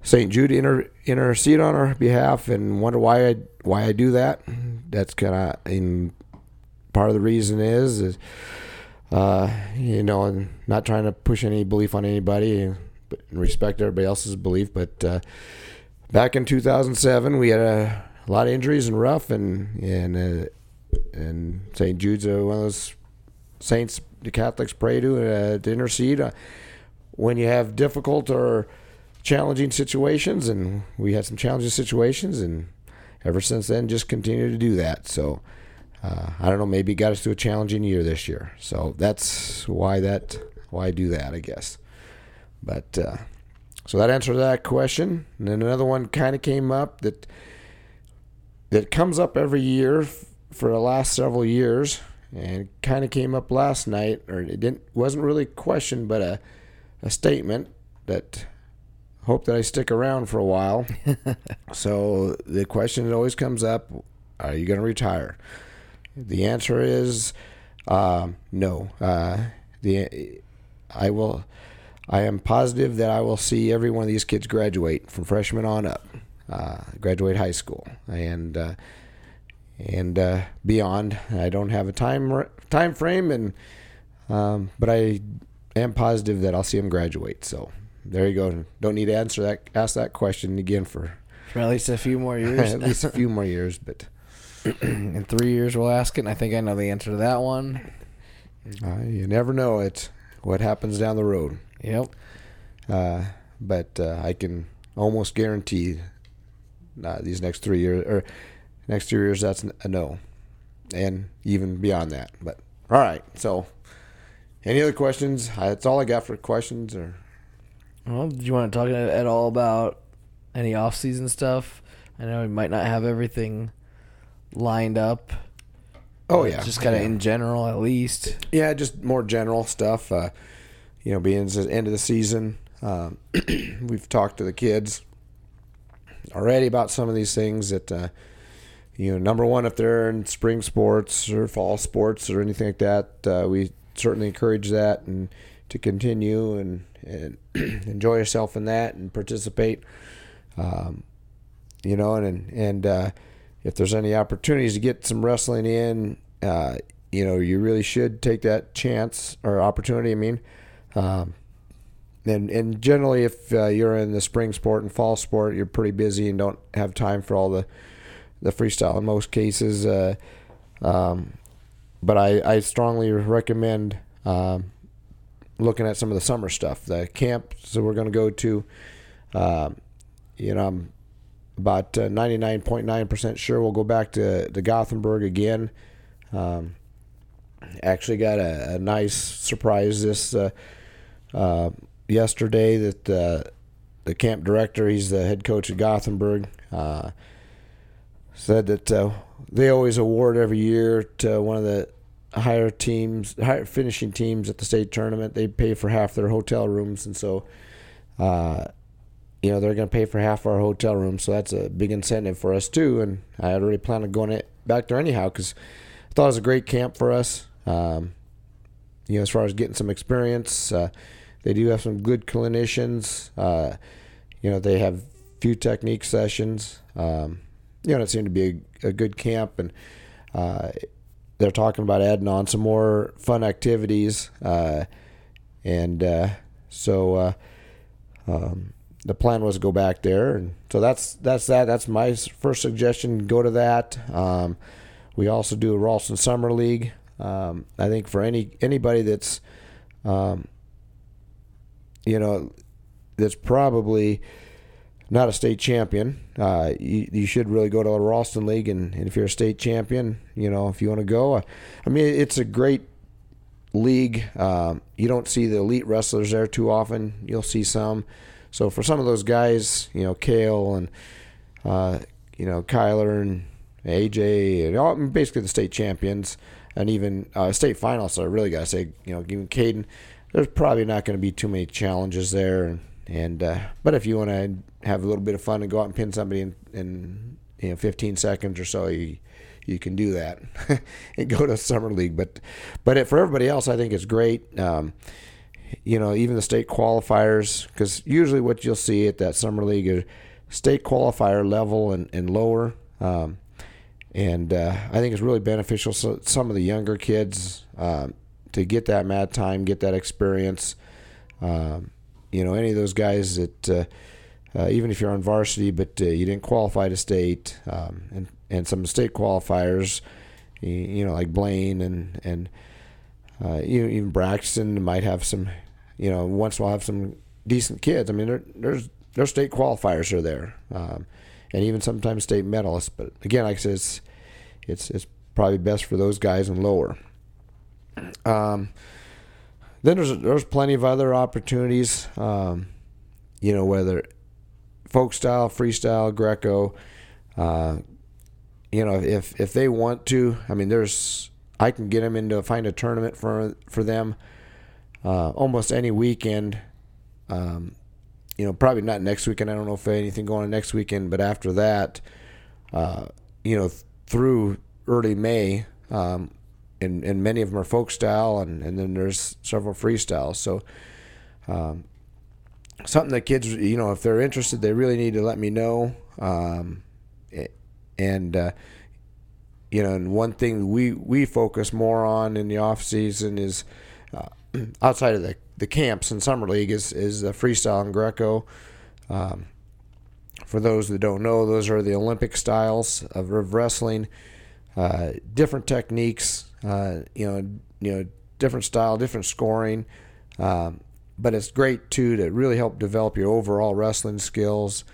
St. Jude to inter- intercede on our behalf and wonder why I why I do that. That's kind of part of the reason is, is uh, you know, not trying to push any belief on anybody, respect everybody else's belief. But uh, back in 2007, we had a, a, lot of injuries and rough, and and uh, and St. Jude's one of those saints the Catholics pray to uh, to intercede uh, when you have difficult or challenging situations, and we had some challenging situations, and ever since then, just continue to do that. So uh, I don't know, maybe got us to a challenging year this year. So that's why that why I do that, I guess. But uh, so that answers that question. And then another one kind of came up that that comes up every year f- for the last several years, and kind of came up last night, or it didn't wasn't really a question, but a a statement that hope that I stick around for a while. so the question that always comes up: Are you going to retire? The answer is uh, no. Uh, the I will. I am positive that I will see every one of these kids graduate from freshman on up, uh, graduate high school, and uh, and uh, beyond. I don't have a time time frame, and um, but I am positive that I'll see them graduate. So there you go. Don't need to answer that ask that question again for For at least a few more years. at least a few more years. But In three years, we'll ask it. And I think I know the answer to that one. uh, you never know it what happens down the road. Yep. Uh, but uh, I can almost guarantee uh, these next three years or next two years that's a no, and even beyond that. But all right, so any other questions? That's all I got for questions. Or Well, do you want to talk at at all about any off-season stuff? I know we might not have everything lined up. oh yeah, just kind of yeah. in general, at least. yeah, just more general stuff. Uh, you know, being the end of the season, um, we've talked to the kids already about some of these things that. Uh, you know, number one, if they're in spring sports or fall sports or anything like that, uh, we certainly encourage that and to continue and, and enjoy yourself in that and participate. Um, you know, and and uh, if there's any opportunities to get some wrestling in, uh, you know, you really should take that chance or opportunity. I mean, um, and and generally, if uh, you're in the spring sport and fall sport, you're pretty busy and don't have time for all the the freestyle in most cases. Uh, um, but I, I strongly recommend um, looking at some of the summer stuff. The camps that we're going to go to, um, you know, I'm about uh, 99.9% sure we'll go back to, to Gothenburg again. Um, actually got a, a nice surprise this uh, uh, yesterday that uh, the camp director, he's the head coach at Gothenburg, uh, said that uh, they always award every year to one of the higher teams, higher finishing teams at the state tournament. They pay for half their hotel rooms, and so, uh, you know, they're going to pay for half our hotel rooms. So that's a big incentive for us too. And I had already planned on going it back there anyhow because I thought it was a great camp for us. Um, you know, as far as getting some experience, uh, they do have some good clinicians. Uh, you know, they have few technique sessions. Um, you know, it seemed to be a, a good camp, and uh, they're talking about adding on some more fun activities. Uh, and uh, so uh, um, the plan was to go back there, and so that's that's that. That's my first suggestion. Go to that. Um, we also do a Ralston Summer League. Um, I think for any anybody that's um, you know that's probably not a state champion, uh, you, you should really go to the Ralston League. And, and if you're a state champion, you know, if you want to go, uh, I mean, it's a great league. Um, you don't see the elite wrestlers there too often. You'll see some. So for some of those guys, you know, Kale and, uh, you know, Kyler and AJ and all, basically the state champions and even uh, state finalists, I really got to say, you know, even Caden, there's probably not going to be too many challenges there. And, uh, but if you want to have a little bit of fun and go out and pin somebody in, in you know 15 seconds or so, you you can do that and go to summer league. But but for everybody else, I think it's great. Um, you know, even the state qualifiers, because usually what you'll see at that summer league is state qualifier level and, and lower. Um, and uh, I think it's really beneficial so some of the younger kids um, to get that mat time, get that experience. Um, you know, any of those guys that uh, uh, even if you're on varsity, but uh, you didn't qualify to state, um, and and some state qualifiers, you, you know, like Blaine and and uh, you, even Braxton might have some, you know, once we'll have some decent kids. I mean, there, there's their state qualifiers are there, um, and even sometimes state medalists. But again, like I said, it's it's, it's probably best for those guys and lower. Um, then there's there's plenty of other opportunities. Um, you know, whether folk style, freestyle, Greco. Uh, you know, if if they want to, I mean, there's I can get them into find a tournament for for them uh, almost any weekend. Um, you know, probably not next weekend. I don't know if anything going on next weekend, but after that, uh, you know, through early May, um, and and many of them are folk style, and and then there's several freestyles. So. Um, something that kids, you know, if they're interested, they really need to let me know. Um, and uh, you know, and one thing we we focus more on in the off season is uh, outside of the the camps in summer league is is the freestyle and Greco. Um, for those that don't know, those are the Olympic styles of, of wrestling. Uh, different techniques, uh, you know, you know, different style, different scoring. Um, but it's great too to really help develop your overall wrestling skills.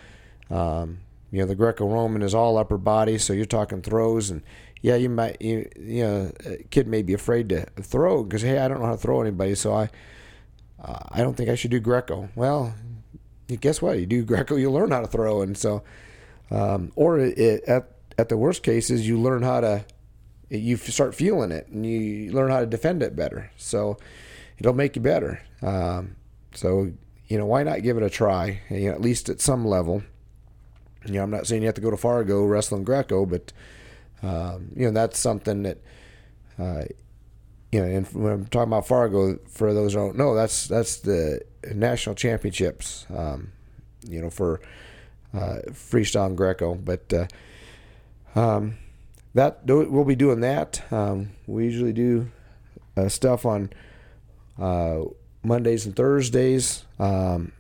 Um, you know, the Greco-Roman is all upper body, so you're talking throws, and yeah, you might, you, you know, a kid may be afraid to throw because hey, I don't know how to throw anybody, so I, uh, I don't think I should do Greco. Well, guess what? You do Greco, you learn how to throw, and so, um, or it, at at the worst cases, you learn how to, you start feeling it, and you learn how to defend it better. So it'll make you better. Um, so you know, why not give it a try? You know, at least at some level. You know, I'm not saying you have to go to Fargo wrestling Greco, but um, you know that's something that uh, you know. And when I'm talking about Fargo, for those who don't know, that's that's the national championships. Um, you know, for uh, freestyle and Greco, but uh, um, that we'll be doing that. Um, we usually do uh, stuff on uh, Mondays and Thursdays. Um,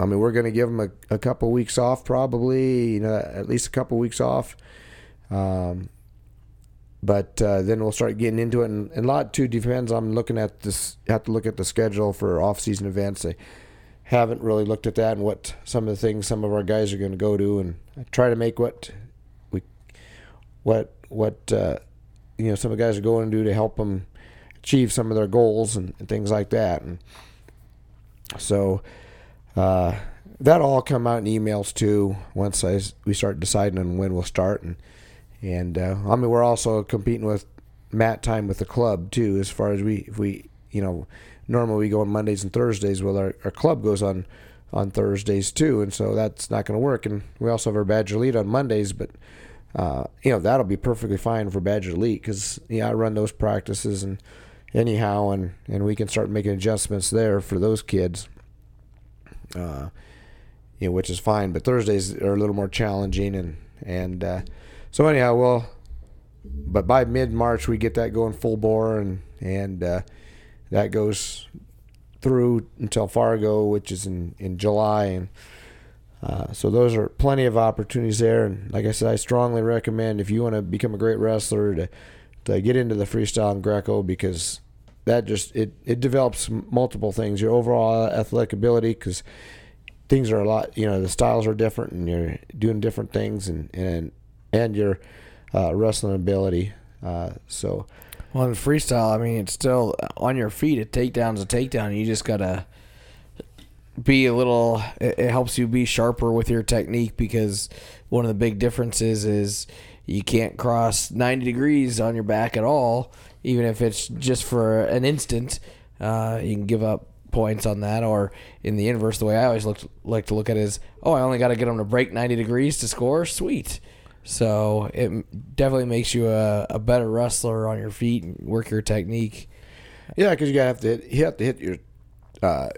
I mean, we're going to give them a, a couple weeks off, probably, you know, at least a couple weeks off. Um, but uh, then we'll start getting into it, and, and, a lot too depends. I'm looking at this. Have to look at the schedule for off-season events. I haven't really looked at that and what some of the things some of our guys are going to go to, and try to make what we, what what uh, you know, some of the guys are going to do to help them achieve some of their goals and, and things like that. And so uh, that all come out in emails too. Once I we start deciding on when we'll start, and and uh, I mean we're also competing with mat time with the club too. As far as we if we you know normally we go on Mondays and Thursdays. Well, our, our club goes on on Thursdays too, and so that's not going to work. And we also have our Badger Elite on Mondays, but uh, you know that'll be perfectly fine for Badger Elite because yeah, I run those practices and anyhow, and and we can start making adjustments there for those kids. Uh, you know, which is fine, but Thursdays are a little more challenging, and and uh, so anyhow, well, but by mid March we get that going full bore, and and uh, that goes through until Fargo, which is in in July, and uh, so those are plenty of opportunities there. And like I said, I strongly recommend if you want to become a great wrestler to to get into the freestyle and Greco because that just it, it develops multiple things. Your overall athletic ability because things are a lot you know the styles are different and you're doing different things and and and your uh, wrestling ability uh, so. Well in freestyle i mean it's still on your feet a takedown's a takedown. You just gotta be a little it, helps you be sharper with your technique because one of the big differences is you can't cross 90 degrees on your back at all, even if it's just for an instant. Uh, you can give up points on that. Or in the inverse, the way I always look, like to look at it is, oh, I only got to get them to break 90 degrees to score. Sweet. So it definitely makes you a, a better wrestler on your feet and work your technique. Yeah, because you gotta have to hit, you have to hit your uh,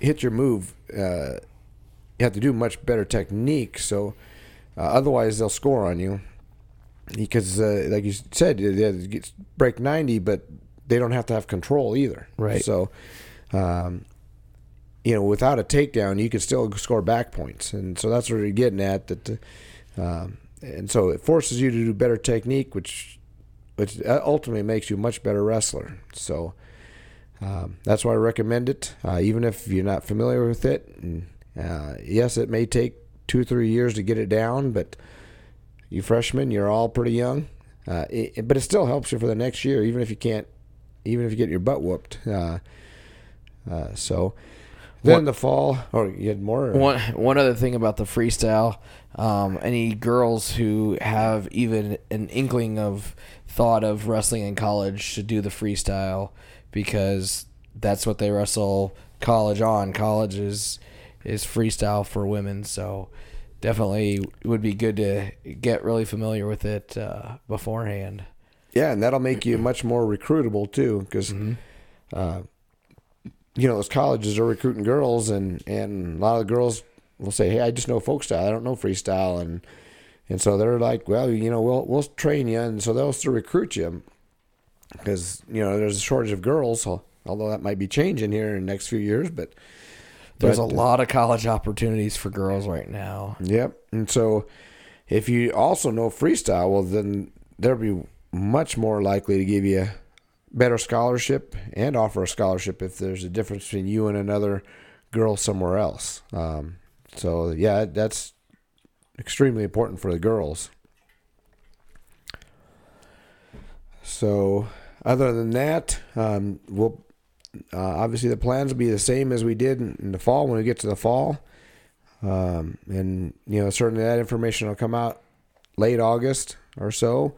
hit your move. Uh, you have to do much better technique. So uh, otherwise, they'll score on you because, uh, like you said, they break ninety, but they don't have to have control either. Right. So, um, you know, without a takedown, you can still score back points, and so that's what you're getting at. That, um, and so it forces you to do better technique, which, which ultimately makes you a much better wrestler. So. Um, that's why I recommend it, uh, even if you're not familiar with it. And, uh, yes, it may take two three years to get it down, but you freshmen, you're all pretty young. Uh, it, but it still helps you for the next year, even if you can't, even if you get your butt whooped. Uh, uh, so then What- the fall, or you had more. One one other thing about the freestyle, um, any girls who have even an inkling of thought of wrestling in college should do the freestyle because that's what they wrestle college on. College is is freestyle for women, so definitely would be good to get really familiar with it uh, beforehand. Yeah, and that'll make you much more recruitable too, because uh, you know those colleges are recruiting girls, and and a lot of the girls will say, "Hey, I just know folk style. I don't know freestyle," and and so they're like, "Well, you know, we'll we'll train you," and so they'll still recruit you because you know there's a shortage of girls. al- Although that might be changing here in the next few years, but There's but, a lot of college opportunities for girls right now. Yep. And so if you also know freestyle, well, then they'll be much more likely to give you a better scholarship and offer a scholarship if there's a difference between you and another girl somewhere else. Um, so, yeah, that's extremely important for the girls. So, other than that, um, we'll uh, obviously the plans will be the same as we did in, in the fall when we get to the fall. Um, and you know certainly that information will come out late August or so.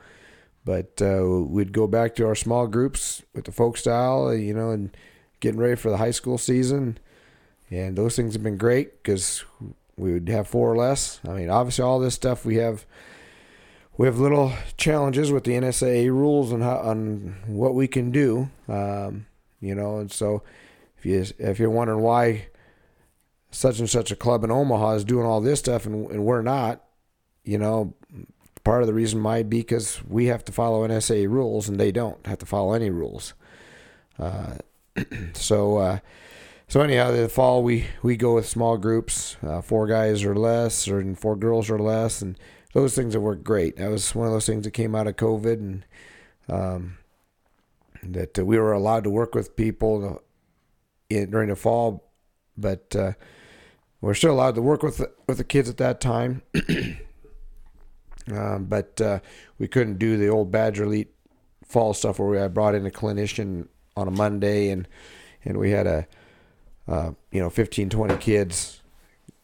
But uh, we'd go back to our small groups with the folk style, you know, and getting ready for the high school season. And those things have been great because we would have four or less. I mean, obviously, all this stuff we have we have little challenges with the NSAA rules and how on what we can do. Um, you know, and so if you if you're wondering why such and such a club in Omaha is doing all this stuff and, and we're not, you know, part of the reason might be because we have to follow NSAA rules and they don't have to follow any rules. Uh, so, uh, so anyhow, the fall we, we go with small groups, uh, four guys or less, or four girls or less, and those things have worked great. That was one of those things that came out of COVID, and um, that uh, we were allowed to work with people in, during the fall, but uh, we're still allowed to work with the, with the kids at that time. um, but uh, we couldn't do the old Badger Elite fall stuff where we, I brought in a clinician on a Monday and and we had a uh, you know 15 20 kids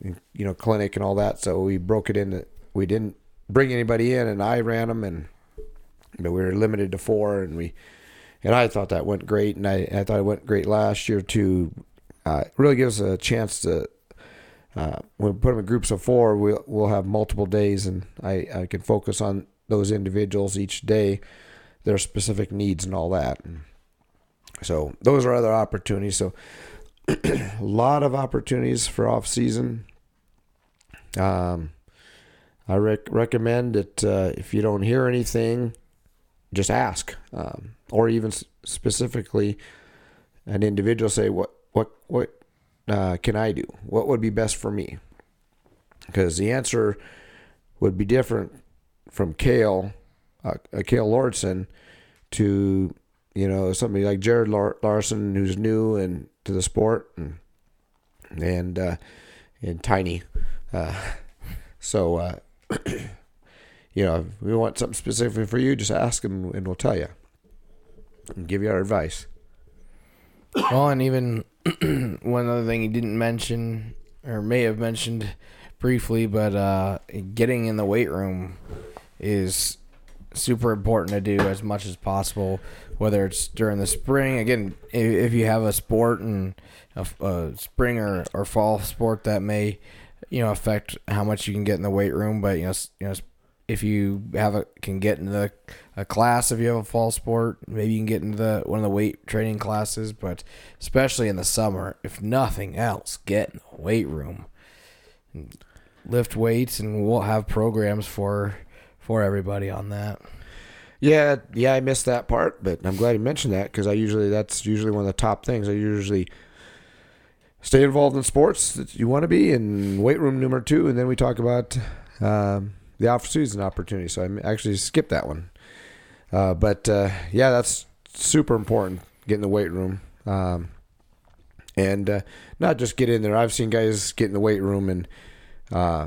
you know clinic and all that so we broke it into we didn't bring anybody in and I ran them and but we were limited to four and we and I thought that went great and I, I thought it went great last year too uh, really gives us a chance to uh, when we put them in groups of four, we'll we'll have multiple days, and I, I can focus on those individuals each day, their specific needs and all that. And so those are other opportunities. So a lot of opportunities for off season. Um, I rec- recommend that uh, if you don't hear anything, just ask, um, or even s- specifically, an individual say what what what uh, can I do? What would be best for me? Because the answer would be different from Kale, uh, uh, Kale Lordson, to you know somebody like Jared Lar- Larson who's new and to the sport, and and uh, and Tiny. Uh, so uh, you know, we want something specific for you, just ask him and we'll tell you and give you our advice. Well, and even one other thing he didn't mention, or may have mentioned briefly, but uh, getting in the weight room is super important to do as much as possible. Whether it's during the spring, again, if, if you have a sport and a, a spring or, or fall sport that may, you know, affect how much you can get in the weight room. But you know, you know, if you have a can get into the, a class if you have a fall sport, maybe you can get into the one of the weight training classes. But especially in the summer, if nothing else, get in the weight room, lift weights, and we'll have programs for for everybody on that. Yeah, yeah, I missed that part, but I'm glad you mentioned that because I usually that's usually one of the top things. I usually stay involved in sports that you want to be, in weight room number two, and then we talk about um, the off season opportunity. So I actually skipped that one, uh, but uh, yeah, that's super important. Get in the weight room, um, and uh, not just get in there. I've seen guys get in the weight room and uh,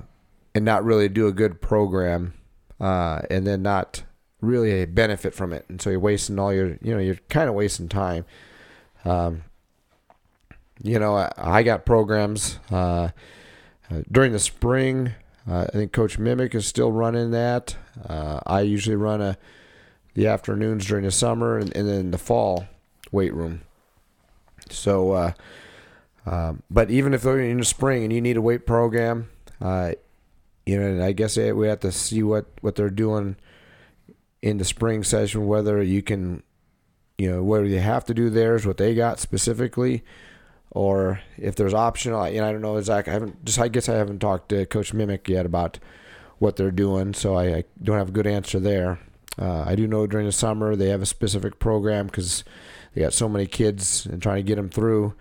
and not really do a good program, uh, and then not really benefit from it, and so you're wasting all your you know you're kind of wasting time. Um, you know, I, I got programs uh, uh, during the spring. Uh, I think Coach Mimic is still running that. Uh, I usually run a the afternoons during the summer and, and then the fall weight room. So, um, but even if they're in the spring and you need a weight program, you know, I guess we have to see what, what they're doing in the spring session, whether you can, you know, whether you have to do theirs, what they got specifically, or if there's optional. You know, I don't know exactly. I haven't just. I guess I haven't talked to Coach Mimic yet about what they're doing, so I, I don't have a good answer there. Uh, I do know during the summer they have a specific program because they got so many kids and trying to get them through.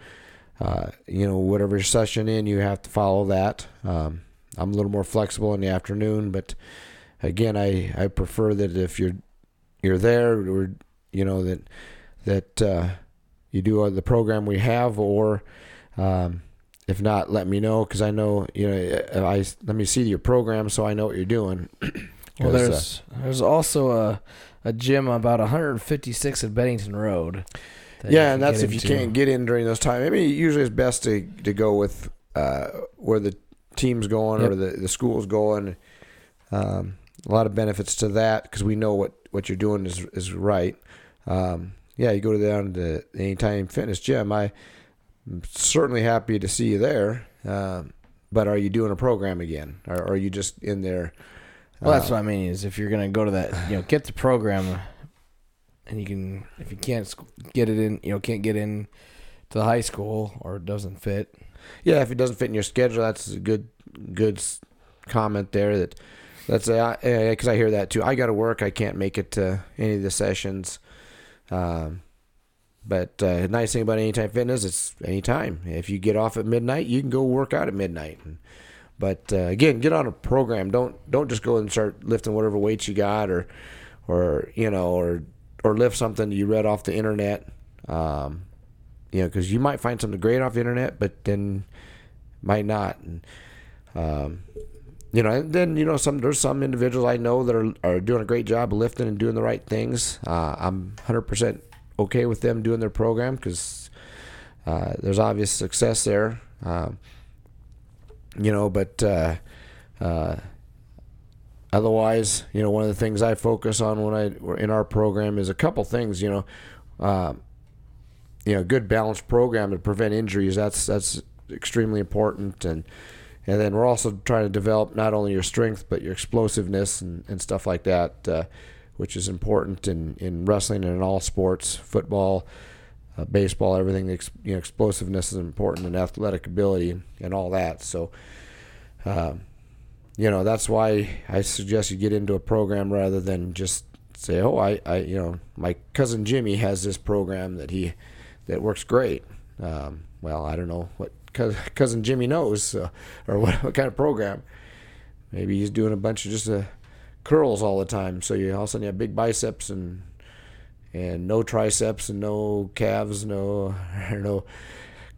Uh, you know, whatever session in, you have to follow that. Um, I'm a little more flexible in the afternoon, but again, I, I prefer that if you're you're there, or you know that that uh, you do the program we have, or um, if not, let me know because I know you know I let me see your program so I know what you're doing. well, there's uh, there's also a a gym about 156 at Bennington Road. Yeah, and that's if you can't get in during those times. mean, usually it's best to to go with uh, where the team's going yep. or the the school's going. Um, a lot of benefits to that because we know what what you're doing is is right. Um, yeah, you go to down to Anytime Fitness Gym. I'm certainly happy to see you there. Um, but are you doing a program again, or are you just in there? Well, that's uh, what I mean. Is if you're gonna go to that, you know, get the program, and you can, if you can't get it in, you know, can't get in to the high school or it doesn't fit. Yeah, if it doesn't fit in your schedule, that's a good, good comment there. That that's because I, I hear that too. I got to work. I can't make it to any of the sessions. Um, but uh, nice thing about Anytime Fitness, it's anytime. If you get off at midnight, you can go work out at midnight. But uh, again, get on a program. Don't don't just go and start lifting whatever weights you got, or or you know, or or lift something you read off the internet. Um, you know, because you might find something great off the internet, but then might not. And, um, you know, and then you know, some there's some individuals I know that are are doing a great job of lifting and doing the right things. Uh, I'm 100 percent okay with them doing their program because uh, there's obvious success there. Um, you know, but uh, uh, otherwise, you know, one of the things I focus on when I in our program is a couple things. You know, uh, you know, good balanced program to prevent injuries. That's that's extremely important, and and then we're also trying to develop not only your strength but your explosiveness and, and stuff like that. Uh, which is important in, in wrestling and in all sports, football, uh, baseball, everything. You know, explosiveness is important and athletic ability and, and all that. So, um, you know, that's why I suggest you get into a program rather than just say, "Oh, I, I you know, my cousin Jimmy has this program that he that works great." Um, well, I don't know what cousin Jimmy knows uh, or what, what kind of program. Maybe he's doing a bunch of just a curls all the time. So you all of a sudden you have big biceps and and no triceps and no calves, no no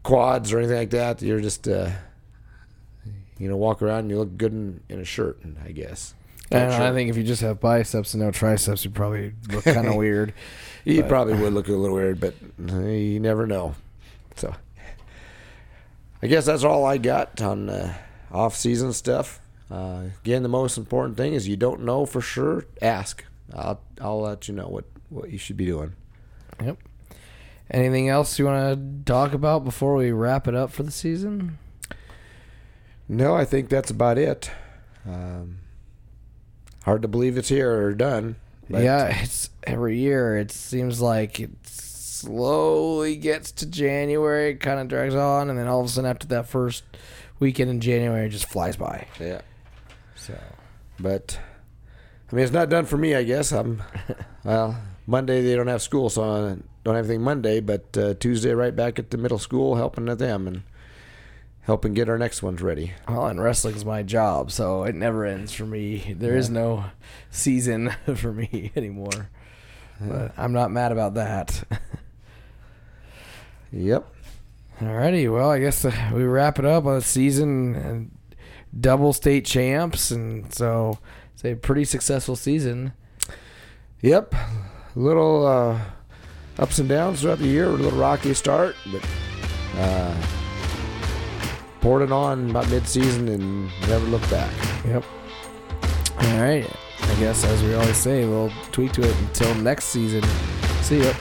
quads or anything like that. You're just uh, you know walk around and you look good in, in a shirt, I guess. And I think if you just have biceps and no triceps, you probably look kind of weird. You probably would look a little weird, but you never know. So I guess that's all I got on uh, off-season stuff. Uh, again, the most important thing is you don't know for sure. Ask. I'll I'll let you know what what you should be doing. Yep. Anything else you want to talk about before we wrap it up for the season? No, I think that's about it. Um, hard to believe it's here or done. yeah, it's every year. It seems like it slowly gets to January, it kind of drags on, and then all of a sudden after that first weekend in January, it just flies by. Yeah. So, but I mean, it's not done for me. I guess I'm. well, Monday they don't have school, so I don't have anything Monday. But uh, Tuesday, right back at the middle school, helping them and helping get our next ones ready. Well, and wrestling's my job, so it never ends for me. There yeah. is no season for me anymore. But I'm not mad about that. yep. Alrighty, well, I guess uh, we wrap it up on the season and double state champs, and so it's a pretty successful season. Yep, a little uh, ups and downs throughout the year. A little rocky start, but uh, poured it on about mid-season and never looked back. Yep. All right. I guess as we always say, we'll tweet to it until next season. See ya.